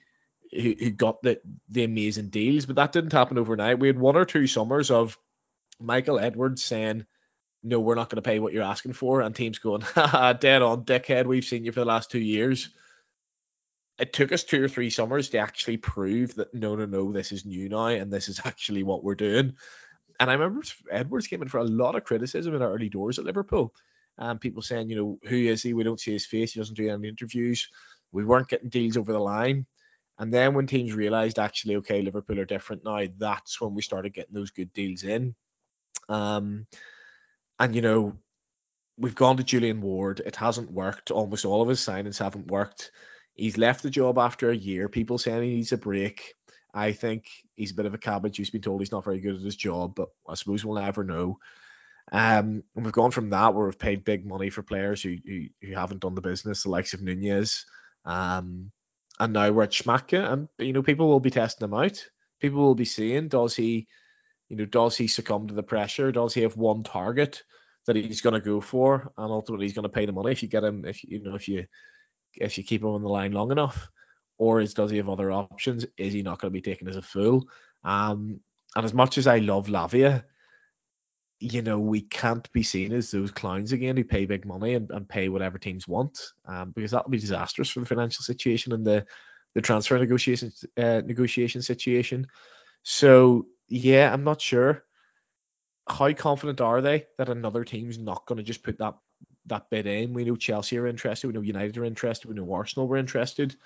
who, who got the the amazing deals, but that didn't happen overnight. We had one or two summers of Michael Edwards saying, "No, we're not going to pay what you're asking for," and teams going, dead on, dickhead. We've seen you for the last two years." It took us two or three summers to actually prove that no, no, no, this is new now, and this is actually what we're doing. And I remember Edwards came in for a lot of criticism in our early doors at Liverpool and um, people saying, you know, who is he? We don't see his face. He doesn't do any interviews. We weren't getting deals over the line. And then when teams realised actually, okay, Liverpool are different now, that's when we started getting those good deals in. Um, and you know, we've gone to Julian Ward. It hasn't worked. Almost all of his signings haven't worked. He's left the job after a year. People saying he needs a break. I think he's a bit of a cabbage He's been told he's not very good at his job, but I suppose we'll never know. Um, and we've gone from that where we've paid big money for players who who, who haven't done the business, the likes of Nunez. Um, and now we're at Schmadtke, and you know people will be testing him out. People will be seeing does he, you know, does he succumb to the pressure? Does he have one target that he's going to go for, and ultimately he's going to pay the money if you get him, if you know, if you if you keep him on the line long enough, or is does he have other options? Is he not going to be taken as a fool? Um, and as much as I love Lavia, you know, we can't be seen as those clowns again who pay big money and, and pay whatever teams want, um, because that'll be disastrous for the financial situation and the the transfer negotiation uh, negotiation situation. So yeah, I'm not sure. How confident are they that another team's not going to just put that that bid in? We know Chelsea are interested. We know United are interested. We know Arsenal were interested.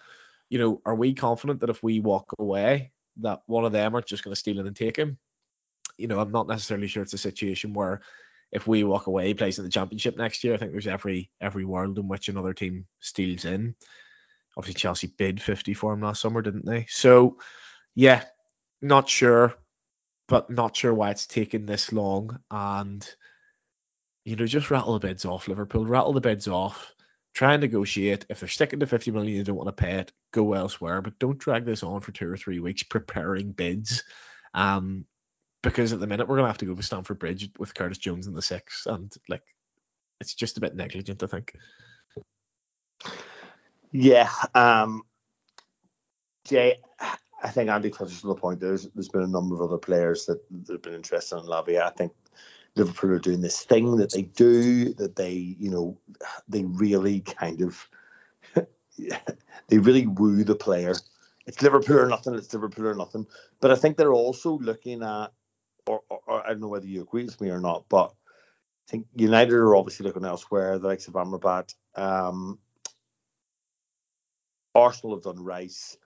You know, are we confident that if we walk away, that one of them are just going to steal it and take him? you know, I'm not necessarily sure it's a situation where if we walk away, he plays in the championship next year. I think there's every every world in which another team steals in. Obviously, Chelsea bid 50 for him last summer, didn't they? So, yeah, not sure, but not sure why it's taken this long. And you know, just rattle the bids off, Liverpool. Rattle the bids off. Try and negotiate. If they're sticking to 50 million, you don't want to pay it. Go elsewhere, but don't drag this on for two or three weeks preparing bids. Um, because at the minute we're gonna have to go to Stamford Bridge with Curtis Jones in the six, and like it's just a bit negligent, I think. Yeah, um, Jay, I think Andy touches on the point. There's there's been a number of other players that, that have been interested in Lavia. I think Liverpool are doing this thing that they do that they you know they really kind of they really woo the player. It's Liverpool or nothing. It's Liverpool or nothing. But I think they're also looking at or, or, or, I don't know whether you agree with me or not, but I think United are obviously looking elsewhere. The likes of Amrabat, um, Arsenal have done Rice.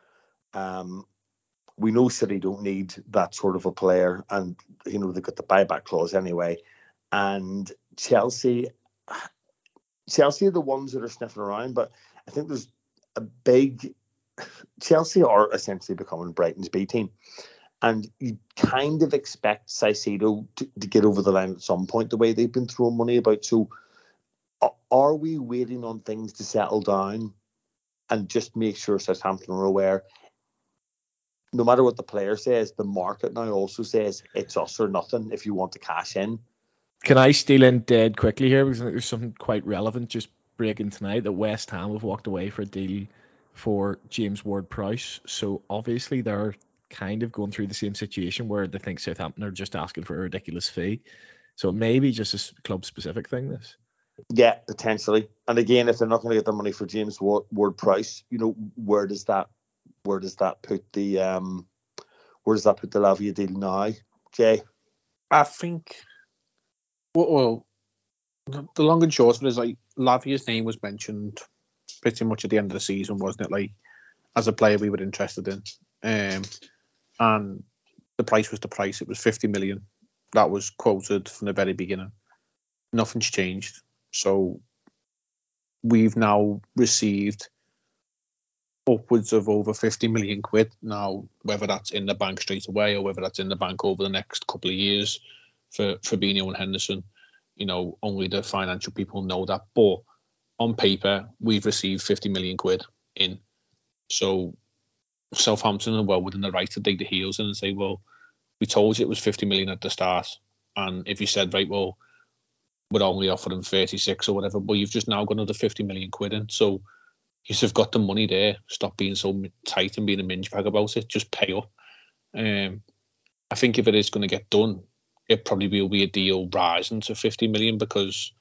Um, we know City don't need that sort of a player, and you know they've got the buyback clause anyway. And Chelsea, Chelsea are the ones that are sniffing around, but I think there's a big. Chelsea are essentially becoming Brighton's B team and you kind of expect Caicedo to, to, get over the line at some point, the way they've been throwing money about. So, are we waiting on things to settle down and just make sure Southampton are aware? No matter what the player says, the market now also says it's us or nothing if you want to cash in. Can I steal in dead quickly here because I think there's something quite relevant just breaking tonight that West Ham have walked away for a deal for James Ward Prowse. So obviously they're kind of going through the same situation where they think Southampton are just asking for a ridiculous fee. So maybe just a club specific thing. This. Yeah, potentially. And again, if they're not going to get the money for James Ward, Prowse, you know, where does that where does that put the um where does that put the Lavia deal now, Jay? I think well, well the long and short of it is like Lavia's name was mentioned pretty much at the end of the season, wasn't it? Like as a player we were interested in. Um and the price was the price. It was 50 million. That was quoted from the very beginning. Nothing's changed. So we've now received upwards of over 50 million quid now, whether that's in the bank straight away or whether that's in the bank over the next couple of years for Fabinho and Henderson. You know, only the financial people know that. But on paper, we've received 50 million quid in. So Southampton are well within the right to dig the heels in and say, well, we told you it was 50 million at the start. And if you said, right, well, we're only offering 36 or whatever, but you've just now got another 50 million quid in. So you've got the money there. Stop being so tight and being a minge bag about it. Just pay up. Um, I think if it is going to get done, it probably will be a deal rising to 50 million because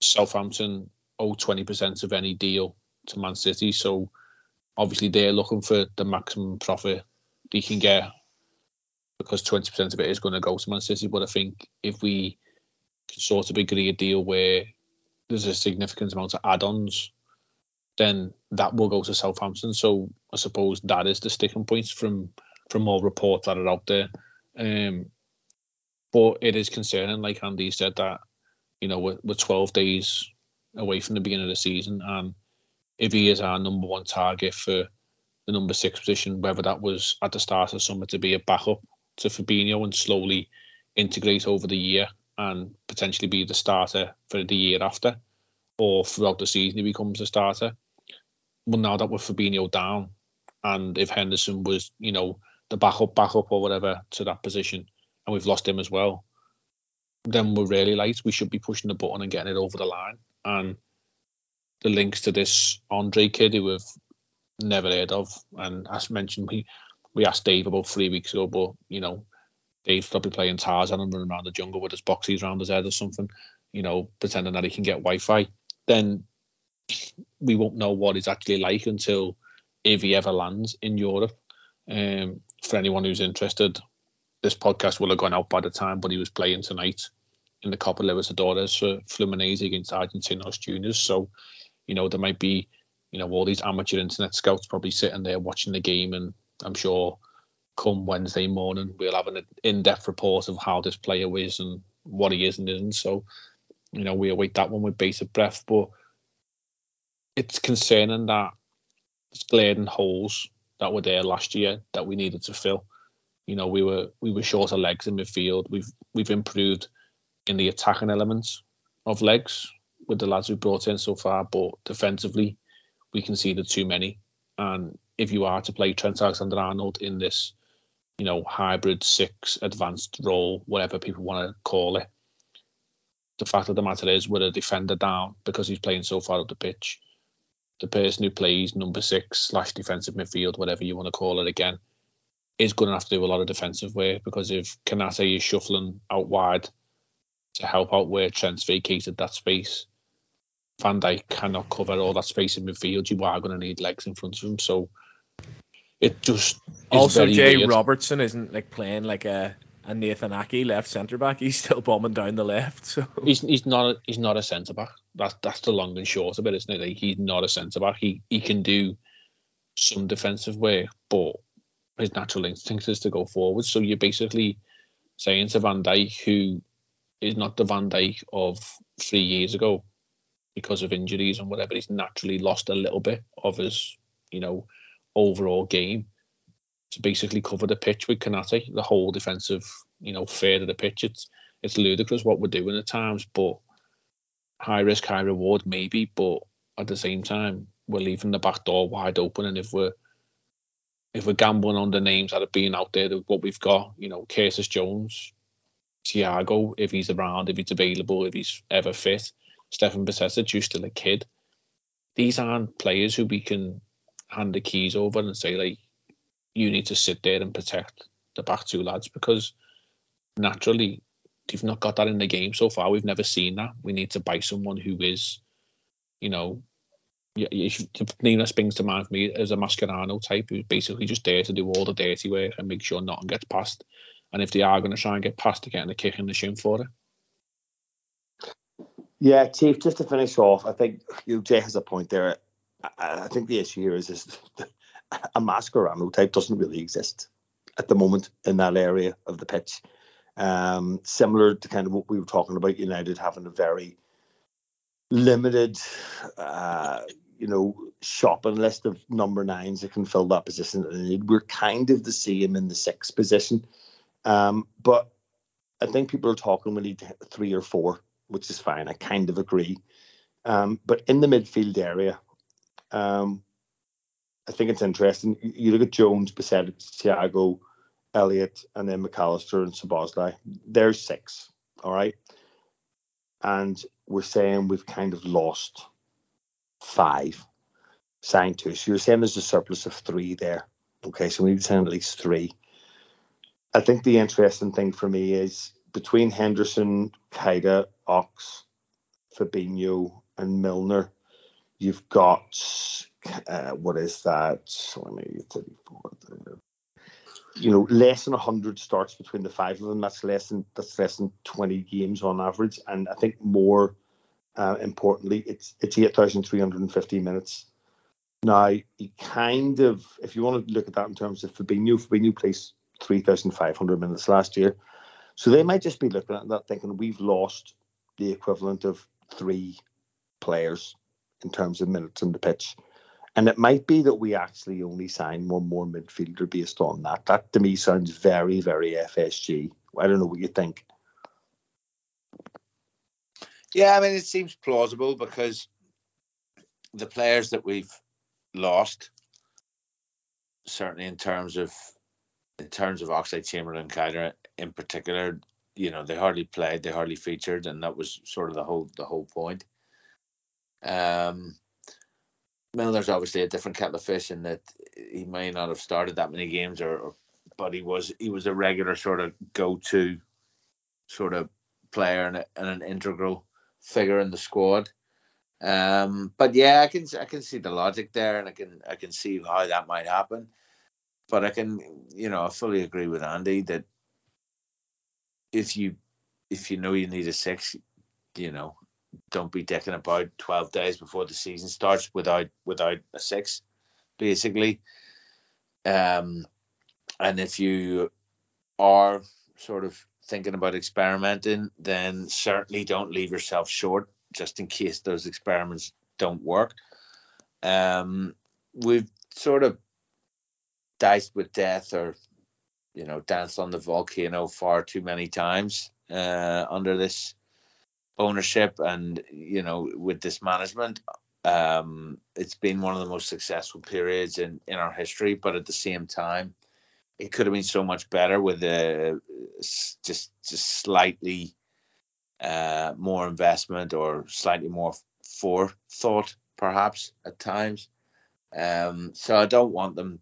Southampton owe 20% of any deal to Man City. So obviously they're looking for the maximum profit they can get because 20% of it is going to go to Man City. But I think if we can sort of agree a deal where there's a significant amount of add-ons, then that will go to Southampton. So I suppose that is the sticking points from from all reports that are out there. Um, but it is concerning, like Andy said, that you know we're, we're 12 days away from the beginning of the season, and if he is our number one target for the number six position, whether that was at the start of summer to be a backup to Fabinho and slowly integrate over the year and potentially be the starter for the year after, or throughout the season he becomes a starter. Well, now that we're Fabinho down, and if Henderson was, you know, the backup, backup or whatever to that position, and we've lost him as well, then we're really late. We should be pushing the button and getting it over the line. And the links to this Andre kid who we've never heard of. And as mentioned, we we asked Dave about three weeks ago, but you know, Dave's probably playing Tarzan and running around the jungle with his boxies around his head or something, you know, pretending that he can get Wi-Fi. Then we won't know what he's actually like until if he ever lands in Europe. Um, for anyone who's interested, this podcast will have gone out by the time, but he was playing tonight in the Copa Libertadores for Fluminense against Argentinos Juniors. So you know, there might be, you know, all these amateur internet scouts probably sitting there watching the game, and I'm sure come Wednesday morning we'll have an in-depth report of how this player is and what he is and isn't. So, you know, we await that one with bated breath. But it's concerning that there's glaring holes that were there last year that we needed to fill. You know, we were we were short of legs in midfield. We've we've improved in the attacking elements of legs with the lads we brought in so far, but defensively, we can see conceded too many. And if you are to play Trent Alexander-Arnold in this, you know, hybrid six advanced role, whatever people want to call it, the fact of the matter is, we're a defender down because he's playing so far up the pitch. The person who plays number six slash defensive midfield, whatever you want to call it again, is going to have to do a lot of defensive work because if Konaté is shuffling out wide to help out where Trent's vacated that space, Van Dijk cannot cover all that space in midfield. You are going to need legs in front of him. So it just also Jay weird. Robertson isn't like playing like a, a Nathan Ake left centre back. He's still bombing down the left. So he's he's not a, he's not a centre back. That's that's the long and short of it, isn't it? Like he's not a centre back. He he can do some defensive work, but his natural instinct is to go forward. So you're basically saying to Van Dijk, who is not the Van Dijk of three years ago, because of injuries and whatever, he's naturally lost a little bit of his, you know, overall game to basically cover the pitch with Konaté, the whole defensive, you know, third of the pitch. It's it's ludicrous what we're doing at times, but high risk, high reward, maybe, but at the same time, we're leaving the back door wide open. And if we're if we're gambling on the names that are being out there, what we've got, you know, Curtis Jones, Thiago, if he's around, if he's available, if he's ever fit, Stefan Bajcetic, who's still a kid. These aren't players who we can hand the keys over and say like, you need to sit there and protect the back two lads because naturally they've not got that in the game so far. We've never seen that. We need to buy someone who is, you know, Nina springs to mind for me as a Mascherano type who's basically just there to do all the dirty work and make sure nothing gets past. And if they are going to try and get past, they're getting a kick in the shin for it. Yeah, Chief. Just to finish off, I think you Jay has a point there. I, I think the issue here is, is a Mascherano type doesn't really exist at the moment in that area of the pitch. Um, similar to kind of what we were talking about, United having a very limited, uh, you know, shopping list of number nines that can fill that position. We're kind of the same in the sixth position, um, but I think people are talking we need three or four, which is fine. I kind of agree. Um, but in the midfield area, um, I think it's interesting. You look at Jones, Bissett, Thiago, Elliott, and then Mac Allister and Szoboszlai. There's six, all right? And we're saying we've kind of lost five signed two. So you're saying there's a surplus of three there. Okay, so we need to sign at least three. I think the interesting thing for me is between Henderson, Keita, Ox, Fabinho, and Milner, you've got uh, what is that? Let me 34. You know, less than 100 starts between the five of them. That's less than that's less than 20 games on average, and I think more uh, importantly, it's it's 8,350 minutes. Now, you kind of, if you want to look at that in terms of Fabinho, Fabinho plays 3,500 minutes last year. So they might just be looking at that thinking we've lost the equivalent of three players in terms of minutes on the pitch. And it might be that we actually only sign one more midfielder based on that. That to me sounds very, very FSG. I don't know what you think. Yeah, I mean, it seems plausible because the players that we've lost, certainly in terms of in terms of Oxlade-Chamberlain Keita in particular, you know, they hardly played, they hardly featured, and that was sort of the whole the whole point. Um, Milner's obviously a different kettle of fish in that he may not have started that many games, or, or but he was he was a regular sort of go to sort of player and, a, and an integral figure in the squad. Um, but yeah, I can I can see the logic there, and I can I can see how that might happen. But I can you know I fully agree with Andy that if you if you know you need a six, you know, don't be dicking about twelve days before the season starts without without a six, basically. Um, and if you are sort of thinking about experimenting, then certainly don't leave yourself short just in case those experiments don't work. Um, we've sort of diced with death or, you know, danced on the volcano far too many times uh, under this ownership and, you know, with this management. Um, it's been one of the most successful periods in, in our history, but at the same time, it could have been so much better with a just just slightly uh, more investment or slightly more forethought, perhaps at times. Um, so I don't want them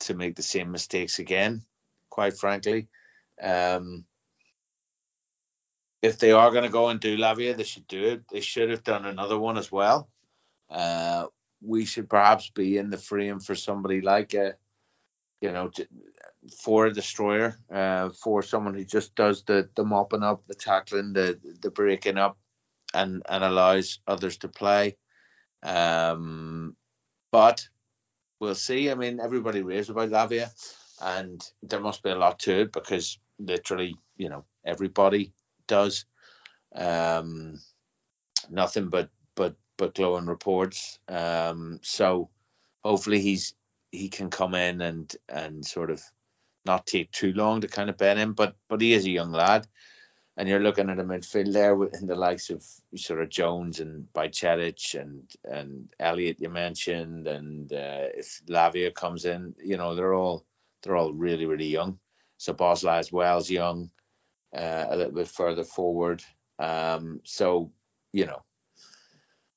to make the same mistakes again, quite frankly. Um, if they are going to go and do Lavia, they should do it. They should have done another one as well. Uh, we should perhaps be in the frame for somebody like a, you know, for a destroyer, uh, for someone who just does the the mopping up, the tackling, the the breaking up, and and allows others to play. Um, but we'll see. I mean, everybody raves about Lavia, and there must be a lot to it because literally, you know, everybody does. Um, nothing but but but glowing reports. Um, so hopefully he's he can come in and and sort of not take too long to kind of bet him, but but he is a young lad, and you're looking at a midfield there in the likes of sort of Jones and Bajcetic and and Elliott you mentioned, and uh, if Lavia comes in, you know they're all they're all really really young. Szoboszlai as well is young, uh, a little bit further forward. Um, so you know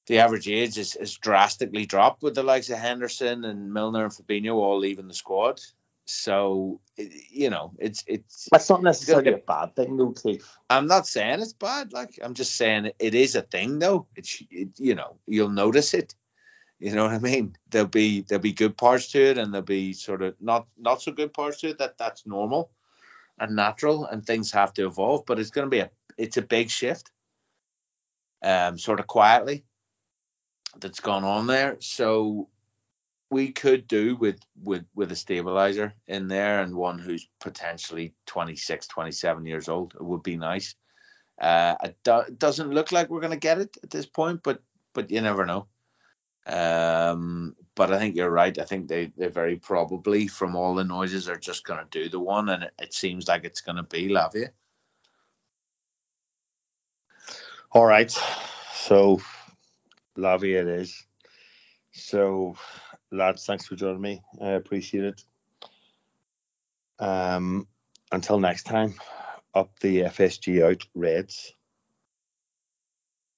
the average age is, is drastically dropped with the likes of Henderson and Milner and Fabinho all leaving the squad. So you know, it's it's. That's not necessarily a bad thing, though, Keith. I'm not saying it's bad. Like I'm just saying it is a thing, though. It's it, you know you'll notice it. You know what I mean? There'll be there'll be good parts to it, and there'll be sort of not not so good parts to it. That that's normal and natural, and things have to evolve. But it's going to be a it's a big shift. Um, sort of quietly that's gone on there. So we could do with with with a stabilizer in there and one who's potentially 26 27 years old it would be nice uh it, do, it doesn't look like we're going to get it at this point but but you never know um but i think you're right i think they they very probably from all the noises are just going to do the one and it, it seems like it's going to be lavia all right so lavia it is so lads, thanks for joining me. I appreciate it. Um, until next time, up the FSG out Reds.